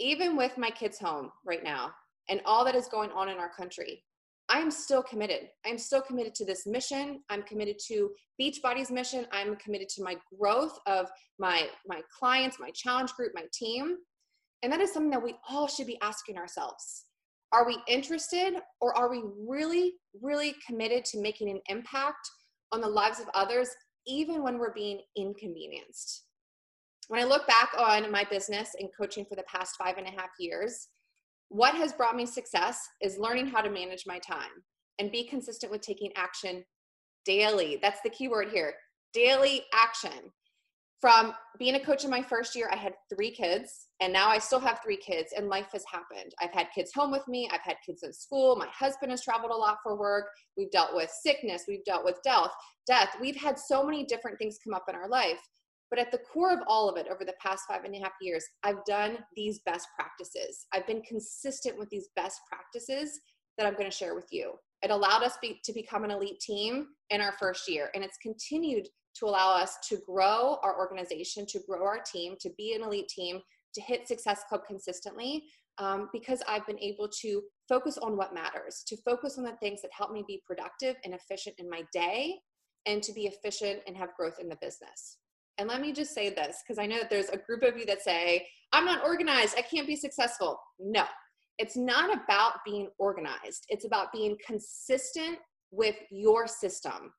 Even with my kids home right now and all that is going on in our country, I'm still committed. I'm still committed to this mission. I'm committed to Beachbody's mission. I'm committed to my growth of my my clients, my challenge group, my team. And that is something that we all should be asking ourselves. Are we interested or are we really really committed to making an impact on the lives of others even when we're being inconvenienced? When I look back on my business and coaching for the past five and a half years, what has brought me success is learning how to manage my time and be consistent with taking action daily. That's the key word here daily action. From being a coach in my first year, I had three kids, and now I still have three kids, and life has happened. I've had kids home with me, I've had kids in school, my husband has traveled a lot for work, we've dealt with sickness, we've dealt with death, death. We've had so many different things come up in our life. But at the core of all of it over the past five and a half years, I've done these best practices. I've been consistent with these best practices that I'm going to share with you. It allowed us be, to become an elite team in our first year, and it's continued to allow us to grow our organization, to grow our team, to be an elite team, to hit Success Club consistently. Um, because I've been able to focus on what matters, to focus on the things that help me be productive and efficient in my day, and to be efficient and have growth in the business. And let me just say this because I know that there's a group of you that say, I'm not organized, I can't be successful. No, it's not about being organized, it's about being consistent with your system.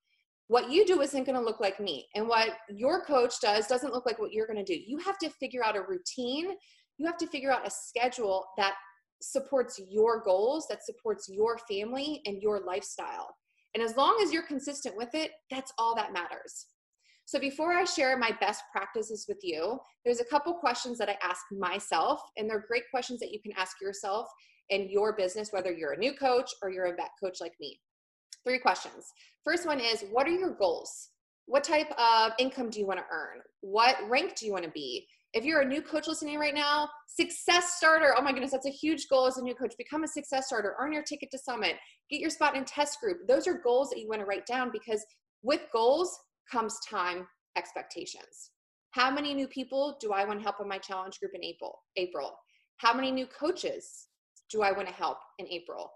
What you do isn't going to look like me, and what your coach does doesn't look like what you're going to do. You have to figure out a routine, you have to figure out a schedule that supports your goals, that supports your family and your lifestyle. And as long as you're consistent with it, that's all that matters. So before I share my best practices with you, there's a couple questions that I ask myself, and they're great questions that you can ask yourself. in your business, whether you're a new coach or you're a vet coach like me. Three questions. First one is what are your goals? What type of income do you want to earn? What rank do you want to be? If you're a new coach listening right now, success starter. Oh my goodness, that's a huge goal as a new coach. Become a success starter, earn your ticket to summit, get your spot in test group. Those are goals that you want to write down because with goals comes time expectations. How many new people do I want to help in my challenge group in April? April. How many new coaches do I want to help in April?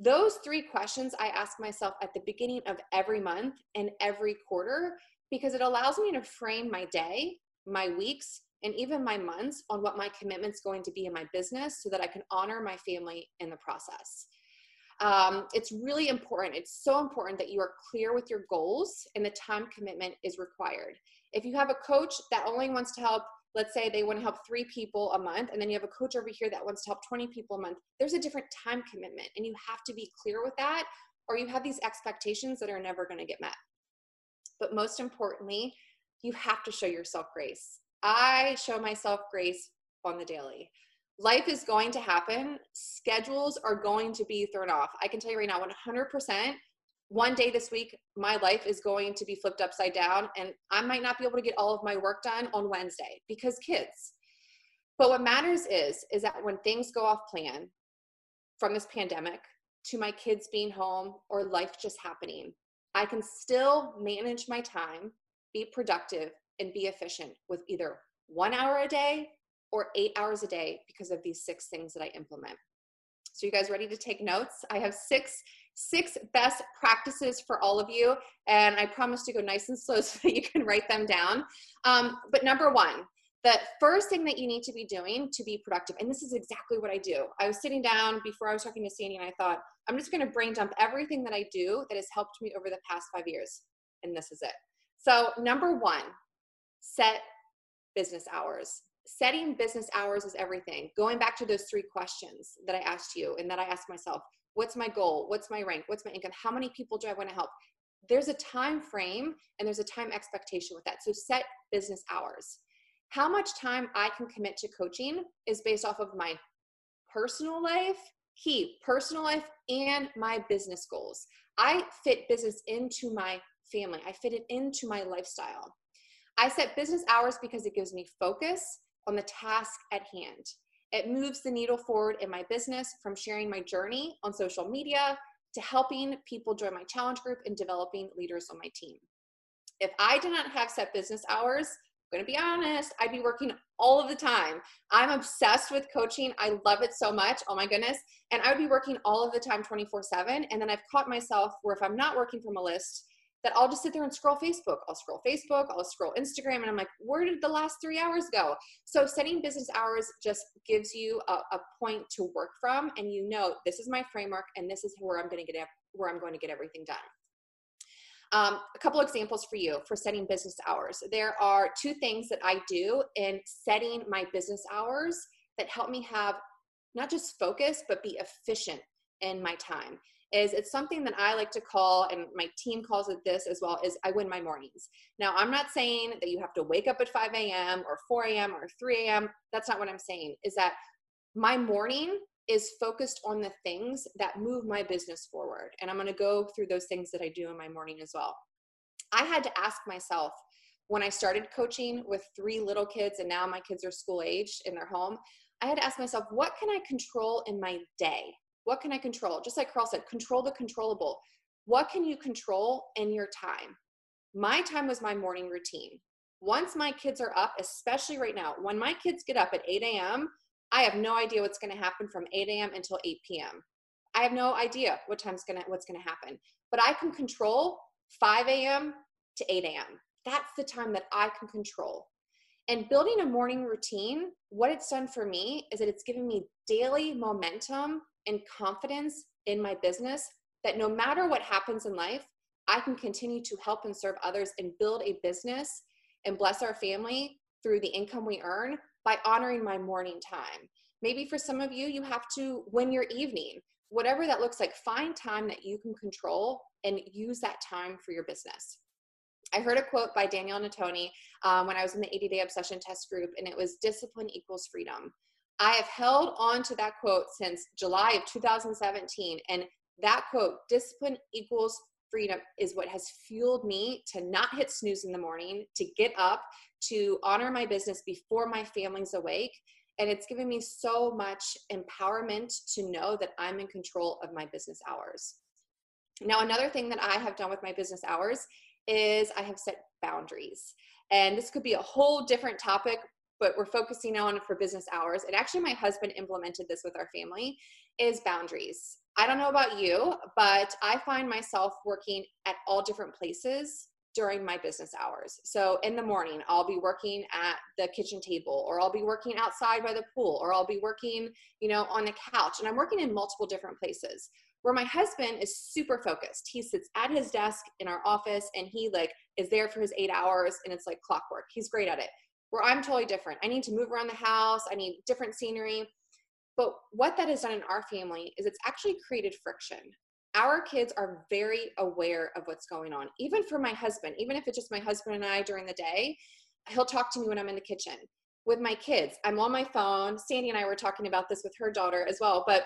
Those three questions I ask myself at the beginning of every month and every quarter because it allows me to frame my day, my weeks, and even my months on what my commitment's going to be in my business so that I can honor my family in the process. Um, it's really important. It's so important that you are clear with your goals and the time commitment is required. If you have a coach that only wants to help, let's say they want to help three people a month, and then you have a coach over here that wants to help 20 people a month, there's a different time commitment. And you have to be clear with that, or you have these expectations that are never going to get met. But most importantly, you have to show yourself grace. I show myself grace on the daily. Life is going to happen. Schedules are going to be thrown off. I can tell you right now, 100%, one day this week, my life is going to be flipped upside down, and I might not be able to get all of my work done on Wednesday because kids. But what matters is, is that when things go off plan from this pandemic to my kids being home or life just happening, I can still manage my time, be productive, and be efficient with either one hour a day or eight hours a day because of these six things that I implement. So you guys ready to take notes? I have six six best practices for all of you, and I promise to go nice and slow so that you can write them down. Um, but number one, the first thing that you need to be doing to be productive, and this is exactly what I do. I was sitting down before I was talking to Sandy, and I thought, I'm just going to brain dump everything that I do that has helped me over the past five years, and this is it. So, number one, set business hours. Setting business hours is everything. Going back to those three questions that I asked you and that I asked myself what's my goal? What's my rank? What's my income? How many people do I want to help? There's a time frame and there's a time expectation with that. So, set business hours. How much time I can commit to coaching is based off of my personal life, key personal life, and my business goals. I fit business into my family, I fit it into my lifestyle. I set business hours because it gives me focus on the task at hand. It moves the needle forward in my business from sharing my journey on social media to helping people join my challenge group and developing leaders on my team. If I did not have set business hours, I'm to be honest, I'd be working all of the time. I'm obsessed with coaching. I love it so much. Oh my goodness. And I would be working all of the time 24 7. And then I've caught myself where if I'm not working from a list, that I'll just sit there and scroll Facebook. I'll scroll Facebook, I'll scroll Instagram, and I'm like, where did the last three hours go? So setting business hours just gives you a, a point to work from, and you know this is my framework, and this is where I'm going to get where I'm going to get everything done. Um, a couple examples for you for setting business hours. There are two things that I do in setting my business hours that help me have not just focus, but be efficient in my time is it's something that I like to call, and my team calls it this as well, is I win my mornings. Now, I'm not saying that you have to wake up at 5 a.m. or 4 a.m. or 3 a.m. That's not what I'm saying, is that my morning is focused on the things that move my business forward. And I'm to go through those things that I do in my morning as well. I had to ask myself when I started coaching with three little kids, and now my kids are school aged in their home. I had to ask myself, what can I control in my day? What can I control? Just like Carl said, control the controllable. What can you control in your time? My time was my morning routine. Once my kids are up, especially right now, when my kids get up at 8 a.m., I have no idea what's going to happen from 8 a.m. until 8 p.m. I have no idea what time's gonna what's gonna happen. But I can control 5 a.m. to 8 a.m. That's the time that I can control. And building a morning routine, what it's done for me is that it's given me daily momentum and confidence in my business that no matter what happens in life, I can continue to help and serve others and build a business and bless our family through the income we earn by honoring my morning time. Maybe for some of you, you have to win your evening. Whatever that looks like, find time that you can control and use that time for your business. I heard a quote by Daniel Natoni um, when I was in the 80 Day Obsession Test Group, and it was discipline equals freedom. I have held on to that quote since July of 2017. And that quote, discipline equals freedom, is what has fueled me to not hit snooze in the morning, to get up, to honor my business before my family's awake. And it's given me so much empowerment to know that I'm in control of my business hours. Now, another thing that I have done with my business hours is I have set boundaries. And this could be a whole different topic, but we're focusing on it for business hours. And actually, my husband implemented this with our family is boundaries. I don't know about you, but I find myself working at all different places during my business hours. So in the morning, I'll be working at the kitchen table or I'll be working outside by the pool or I'll be working, you know, on the couch and I'm working in multiple different places. Where my husband is super focused. He sits at his desk in our office and he like is there for his 8 hours and it's like clockwork. He's great at it. Where I'm totally different. I need to move around the house, I need different scenery. But what that has done in our family is it's actually created friction our kids are very aware of what's going on. Even for my husband, even if it's just my husband and I during the day, he'll talk to me when I'm in the kitchen. With my kids, I'm on my phone. Sandy and I were talking about this with her daughter as well. But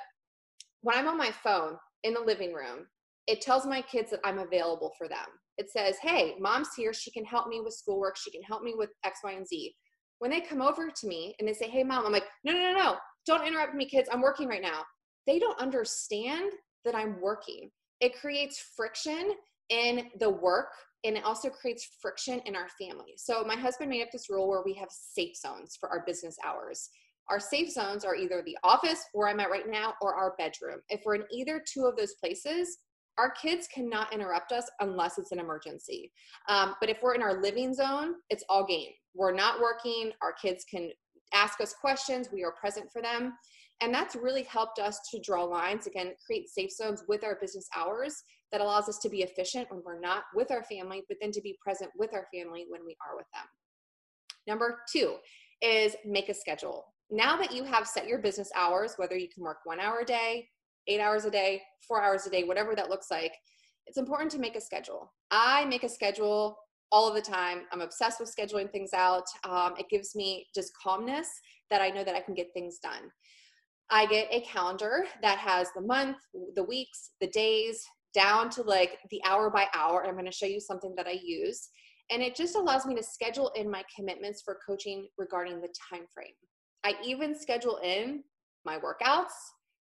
when I'm on my phone in the living room, it tells my kids that I'm available for them. It says, hey, mom's here. She can help me with schoolwork. She can help me with X, Y, and Z. When they come over to me and they say, hey, mom, I'm like, no, no, no, no. Don't interrupt me, kids. I'm working right now. They don't understand that I'm working. It creates friction in the work and it also creates friction in our family. So my husband made up this rule where we have safe zones for our business hours. Our safe zones are either the office where I'm at right now or our bedroom. If we're in either two of those places, our kids cannot interrupt us unless it's an emergency. Um, but if we're in our living zone, it's all game. We're not working. Our kids can ask us questions. We are present for them. And that's really helped us to draw lines, again, create safe zones with our business hours that allows us to be efficient when we're not with our family, but then to be present with our family when we are with them. Number two is make a schedule. Now that you have set your business hours, whether you can work one hour a day, eight hours a day, four hours a day, whatever that looks like, it's important to make a schedule. I make a schedule all of the time. I'm obsessed with scheduling things out. Um, it gives me just calmness that I know that I can get things done. I get a calendar that has the month, the weeks, the days, down to like the hour by hour. I'm going to show you something that I use. And it just allows me to schedule in my commitments for coaching regarding the time frame. I even schedule in my workouts,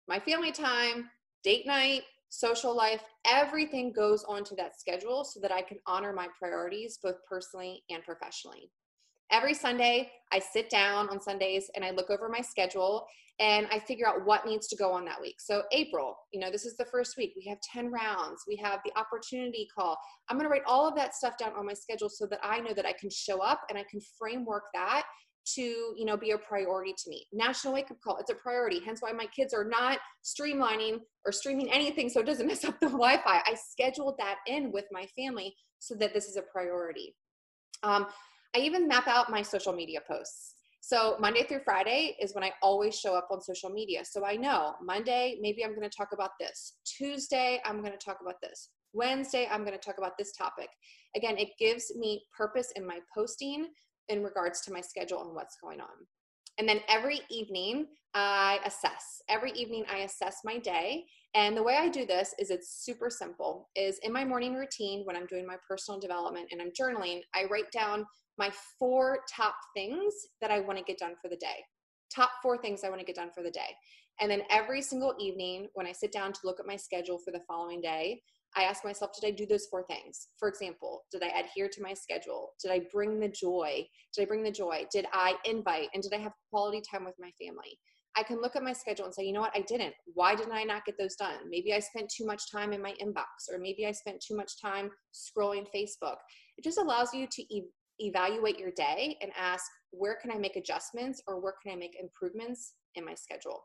my family time, date night, social life, everything goes onto that schedule so that I can honor my priorities both personally and professionally. Every Sunday, I sit down on Sundays and I look over my schedule and I figure out what needs to go on that week. So, April, you know, this is the first week. We have 10 rounds, we have the opportunity call. I'm going to write all of that stuff down on my schedule so that I know that I can show up and I can framework that to you know be a priority to me national wake up call it's a priority hence why my kids are not streamlining or streaming anything so it doesn't mess up the wi-fi i scheduled that in with my family so that this is a priority um, i even map out my social media posts so Monday through Friday is when I always show up on social media. So I know Monday, maybe I'm going to talk about this. Tuesday, I'm going to talk about this. Wednesday, I'm going to talk about this topic. Again, it gives me purpose in my posting in regards to my schedule and what's going on. And then every evening, I assess. Every evening, I assess my day. And the way I do this is it's super simple. Is in my morning routine when I'm doing my personal development and I'm journaling, I write down my four top things that I want to get done for the day. Top four things I want to get done for the day. And then every single evening, when I sit down to look at my schedule for the following day, I ask myself, did I do those four things? For example, did I adhere to my schedule? Did I bring the joy? Did I bring the joy? Did I invite? And did I have quality time with my family? I can look at my schedule and say, you know what, I didn't. Why didn't I not get those done? Maybe I spent too much time in my inbox, or maybe I spent too much time scrolling Facebook. It just allows you to evaluate your day and ask where can I make adjustments or where can I make improvements in my schedule.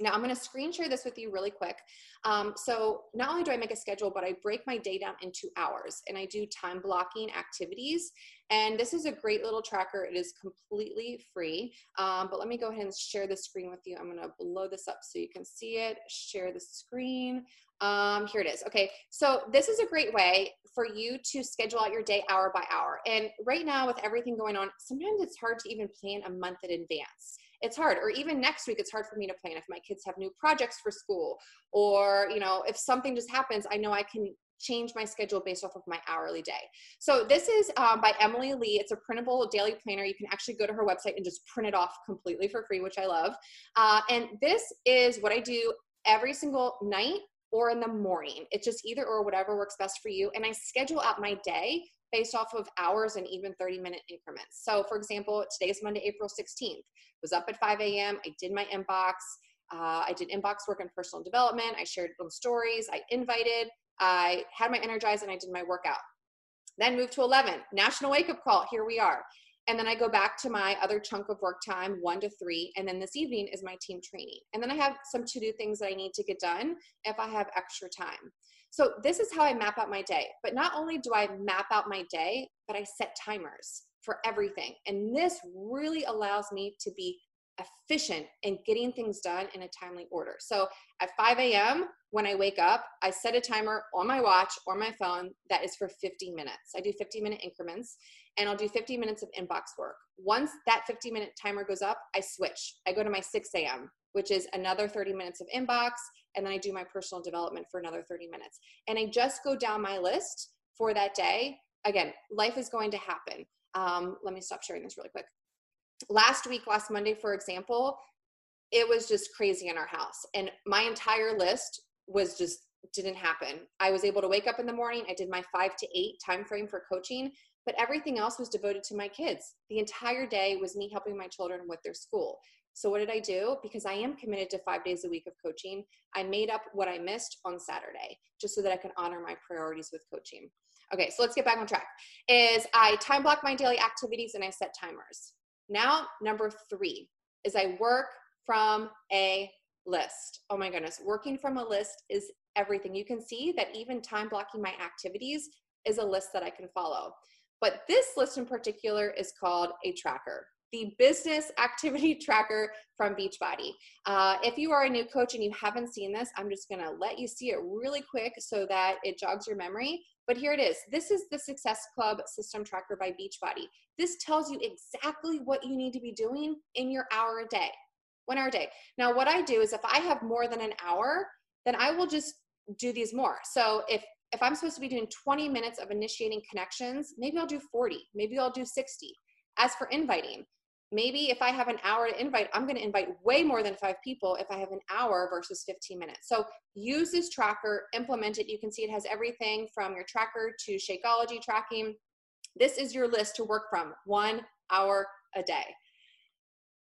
Now I'm going to screen share this with you really quick. Um, so not only do I make a schedule, but I break my day down into hours and I do time blocking activities. And this is a great little tracker. It is completely free. Um, but let me go ahead and share the screen with you. I'm going to blow this up so you can see it. Share the screen. Um, here it is. Okay, so this is a great way for you to schedule out your day hour by hour. And right now, with everything going on, sometimes it's hard to even plan a month in advance. it's hard. Or even next week, it's hard for me to plan if my kids have new projects for school, or you know, if something just happens, I know I can change my schedule based off of my hourly day. So this is um, by Emily Ley. It's a printable daily planner. You can actually go to her website and just print it off completely for free, which I love. Uh, and this is what I do every single night or in the morning. It's just either or whatever works best for you. And I schedule out my day based off of hours and even 30 minute increments. So for example, today is Monday, April 16th. Was up at 5 a.m. I did my inbox. Uh, I did inbox work and personal development. I shared some stories. I invited. I had my energize and I did my workout. Then moved to 11, national wake up call. Here we are. And then I go back to my other chunk of work time, one to three. And then this evening is my team training. And then I have some to do things that I need to get done if I have extra time. So this is how I map out my day. But not only do I map out my day, but I set timers for everything. And this really allows me to be efficient in getting things done in a timely order. So at 5 a.m., when I wake up, I set a timer on my watch or my phone that is for 50 minutes. I do 50 minute increments and I'll do 50 minutes of inbox work. Once that 50 minute timer goes up, I switch. I go to my 6 a.m., which is another 30 minutes of inbox, and then I do my personal development for another 30 minutes. And I just go down my list for that day. Again, life is going to happen. Um, let me stop sharing this really quick last week, last Monday, for example, it was just crazy in our house. And my entire list was just didn't happen. I was able to wake up in the morning. I did my five to eight time frame for coaching, but everything else was devoted to my kids. The entire day was me helping my children with their school. So what did I do? Because I am committed to five days a week of coaching, I made up what I missed on Saturday, just so that I can honor my priorities with coaching. Okay, so let's get back on track. Is I time block my daily activities and I set timers. Now, number three is I work from a list. Oh my goodness, working from a list is everything. You can see that even time blocking my activities is a list that I can follow. But this list in particular is called a tracker the business activity tracker from Beachbody. Uh, if you are a new coach and you haven't seen this, I'm just gonna let you see it really quick so that it jogs your memory. But here it is. This is the Success Club System Tracker by Beachbody. This tells you exactly what you need to be doing in your hour a day, one hour a day. Now, what I do is if I have more than an hour, then I will just do these more. So if if I'm supposed to be doing 20 minutes of initiating connections, maybe I'll do 40, maybe I'll do 60. As for inviting, maybe if I have an hour to invite, I'm going to invite way more than five people if I have an hour versus 15 minutes. So use this tracker, implement it. You can see it has everything from your tracker to Shakeology tracking. This is your list to work from one hour a day.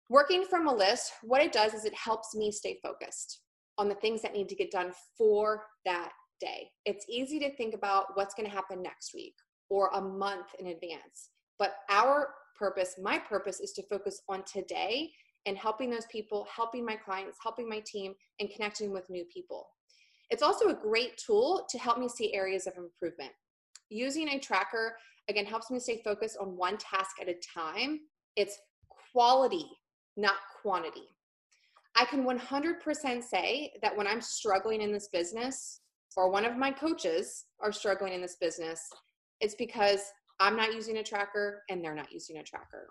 Working from a list, what it does is it helps me stay focused on the things that need to get done for that day. It's easy to think about what's going to happen next week or a month in advance. But our purpose, my purpose is to focus on today and helping those people, helping my clients, helping my team, and connecting with new people. It's also a great tool to help me see areas of improvement. Using a tracker, again, helps me stay focused on one task at a time. It's quality, not quantity. I can 100% say that when I'm struggling in this business, or one of my coaches are struggling in this business, it's because I'm not using a tracker and they're not using a tracker.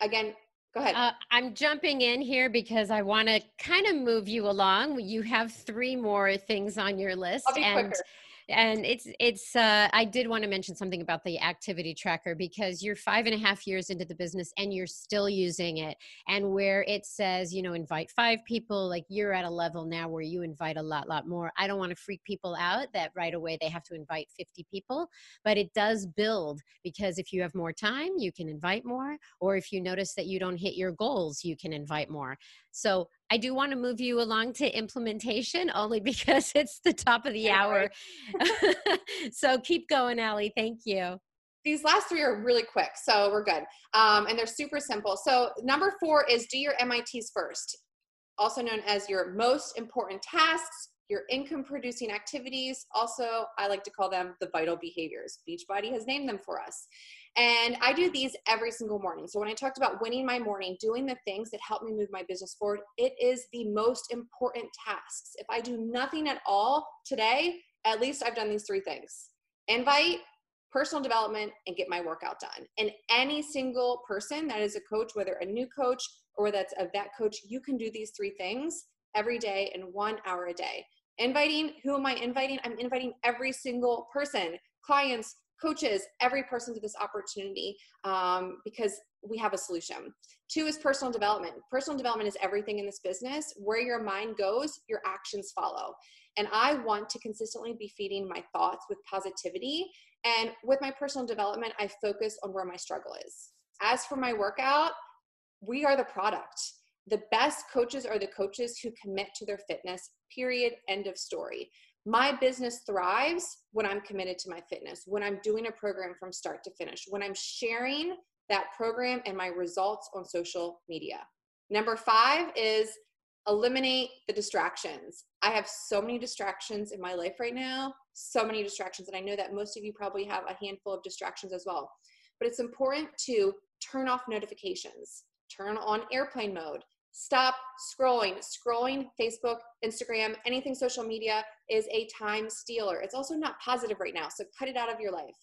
Again, go ahead. Uh, I'm jumping in here because I want to kind of move you along. You have three more things on your list. and quicker and it's it's uh, i did want to mention something about the activity tracker because you're five and a half years into the business and you're still using it. And where it says you know invite five people like you're at a level now where you invite a lot lot more. I don't want to freak people out that right away they have to invite 50 people but it does build because if you have more time you can invite more or if you notice that you don't hit your goals you can invite more. So I do want to move you along to implementation only because it's the top of the hour. so keep going, Allie. Thank you. These last three are really quick, so we're good. Um, and they're super simple. So, number four is do your MITs first, also known as your most important tasks, your income producing activities. Also, I like to call them the vital behaviors. Beachbody has named them for us. And I do these every single morning. So when I talked about winning my morning, doing the things that help me move my business forward, it is the most important tasks. If I do nothing at all today, at least I've done these three things invite, personal development, and get my workout done. And any single person that is a coach, whether a new coach or that's a vet coach, you can do these three things every day in one hour a day. Inviting, who am I inviting? I'm inviting every single person, clients, coaches, every person to this opportunity um, because we have a solution. Two is personal development. Personal development is everything in this business. Where your mind goes, your actions follow. And I want to consistently be feeding my thoughts with positivity. And with my personal development, I focus on where my struggle is. As for my workout, we are the product. The best coaches are the coaches who commit to their fitness, period, end of story. My business thrives when I'm committed to my fitness, when I'm doing a program from start to finish, when I'm sharing that program and my results on social media. Number five is eliminate the distractions. I have so many distractions in my life right now, so many distractions. And I know that most of you probably have a handful of distractions as well. But it's important to turn off notifications, turn on airplane mode, stop scrolling. Scrolling Facebook, Instagram, anything social media is a time stealer. It's also not positive right now, so cut it out of your life.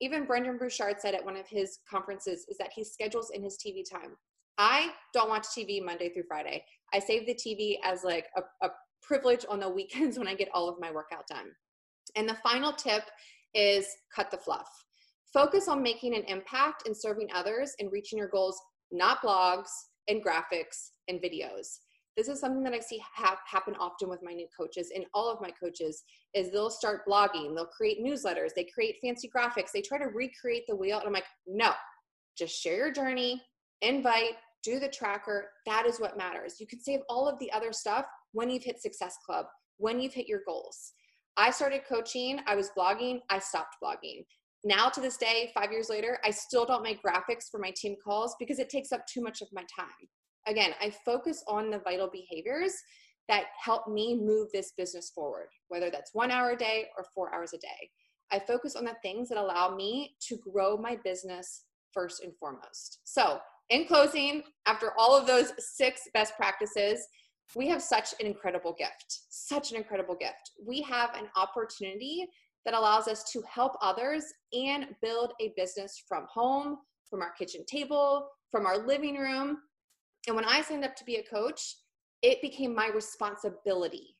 Even Brendon Burchard said at one of his conferences is that he schedules in his TV time. I don't watch TV Monday through Friday. I save the TV as like a, a privilege on the weekends when I get all of my workout done. And the final tip is cut the fluff. Focus on making an impact and serving others and reaching your goals, not blogs, and graphics and videos. This is something that I see ha- happen often with my new coaches and all of my coaches is they'll start blogging, they'll create newsletters, they create fancy graphics, they try to recreate the wheel and I'm like, "No. Just share your journey, invite, do the tracker. That is what matters. You can save all of the other stuff when you've hit Success Club, when you've hit your goals. I started coaching, I was blogging, I stopped blogging now to this day, five years later, I still don't make graphics for my team calls because it takes up too much of my time. Again, I focus on the vital behaviors that help me move this business forward, whether that's one hour a day or four hours a day. I focus on the things that allow me to grow my business first and foremost. So, in closing, after all of those six best practices, we have such an incredible gift. Such an incredible gift. We have an opportunity that allows us to help others and build a business from home, from our kitchen table, from our living room. And when I signed up to be a coach, it became my responsibility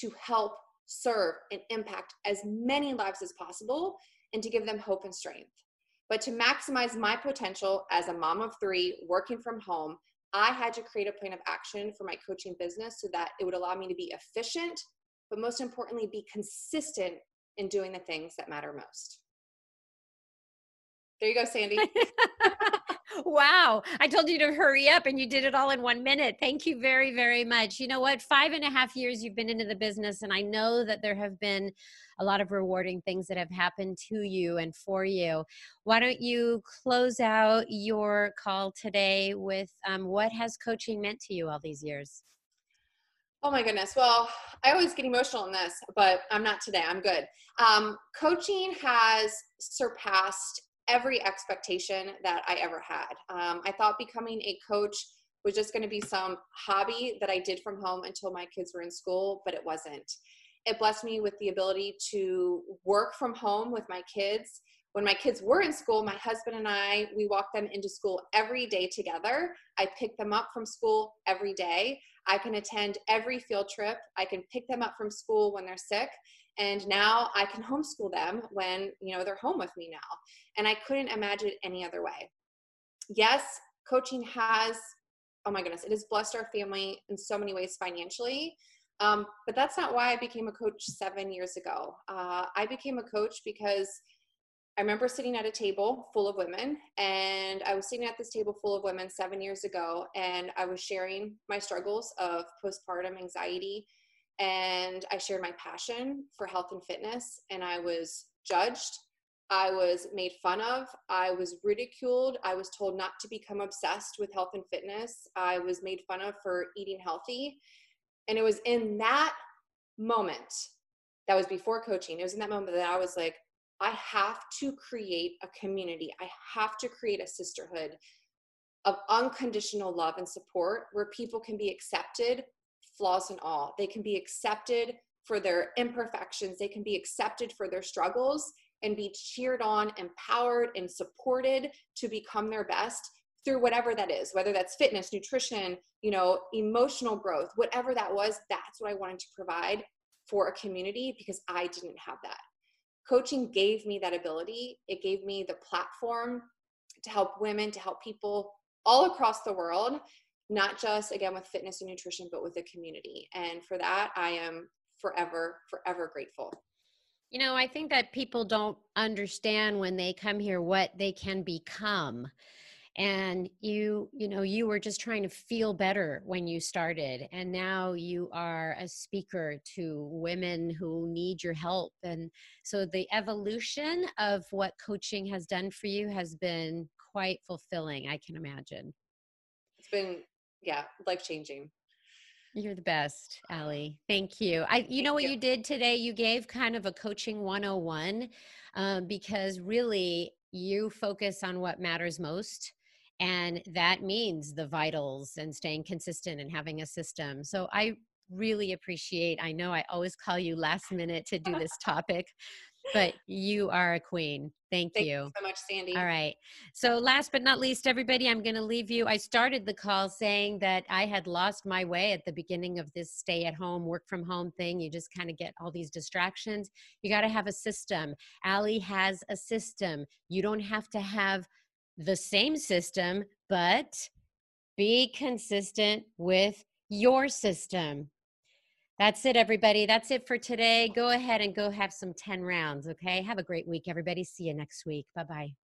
to help serve and impact as many lives as possible and to give them hope and strength. But to maximize my potential as a mom of three working from home, I had to create a plan of action for my coaching business so that it would allow me to be efficient, but most importantly, be consistent in doing the things that matter most. There you go, Sandy. wow. I told you to hurry up and you did it all in one minute. Thank you very, very much. You know what? Five and a half years you've been into the business, and I know that there have been a lot of rewarding things that have happened to you and for you. Why don't you close out your call today with um, what has coaching meant to you all these years? Oh my goodness. Well, I always get emotional in this, but I'm not today. I'm good. Um, coaching has surpassed every expectation that I ever had. Um, I thought becoming a coach was just going to be some hobby that I did from home until my kids were in school, but it wasn't. It blessed me with the ability to work from home with my kids. When my kids were in school, my husband and I, we walked them into school every day together. I picked them up from school every day. I can attend every field trip. I can pick them up from school when they're sick. And now I can homeschool them when, you know, they're home with me now. And I couldn't imagine any other way. Yes, coaching has, oh my goodness, it has blessed our family in so many ways financially. Um, but that's not why I became a coach seven years ago. Uh, I became a coach because I remember sitting at a table full of women, and I was sitting at this table full of women seven years ago, and I was sharing my struggles of postpartum anxiety, and I shared my passion for health and fitness, and I was judged. I was made fun of. I was ridiculed. I was told not to become obsessed with health and fitness. I was made fun of for eating healthy. And it was in that moment, that was before coaching, it was in that moment that I was like, I have to create a community. I have to create a sisterhood of unconditional love and support where people can be accepted, flaws and all. They can be accepted for their imperfections, they can be accepted for their struggles, and be cheered on, empowered, and supported to become their best through whatever that is, whether that's fitness, nutrition, you know, emotional growth, whatever that was, that's what I wanted to provide for a community because I didn't have that. Coaching gave me that ability. It gave me the platform to help women, to help people all across the world, not just again with fitness and nutrition, but with the community. And for that, I am forever, forever grateful. You know, I think that people don't understand when they come here what they can become and you you know you were just trying to feel better when you started and now you are a speaker to women who need your help and so the evolution of what coaching has done for you has been quite fulfilling i can imagine it's been yeah life changing you're the best, Allie. Thank you. I, you know what you. you. did today? You gave kind of a coaching 101 um, because really you focus on what matters most and that means the vitals and staying consistent and having a system. So I really appreciate, I know I always call you last minute to do this topic, but you are a queen. Thank, Thank you. you so much, Sandy. All right. So, last but not least, everybody, I'm going to leave you. I started the call saying that I had lost my way at the beginning of this stay at home, work from home thing. You just kind of get all these distractions. You got to have a system. Allie has a system. You don't have to have the same system, but be consistent with your system. That's it, everybody. That's it for today. Go ahead and go have some 10 rounds, okay? Have a great week, everybody. See you next week. Bye bye.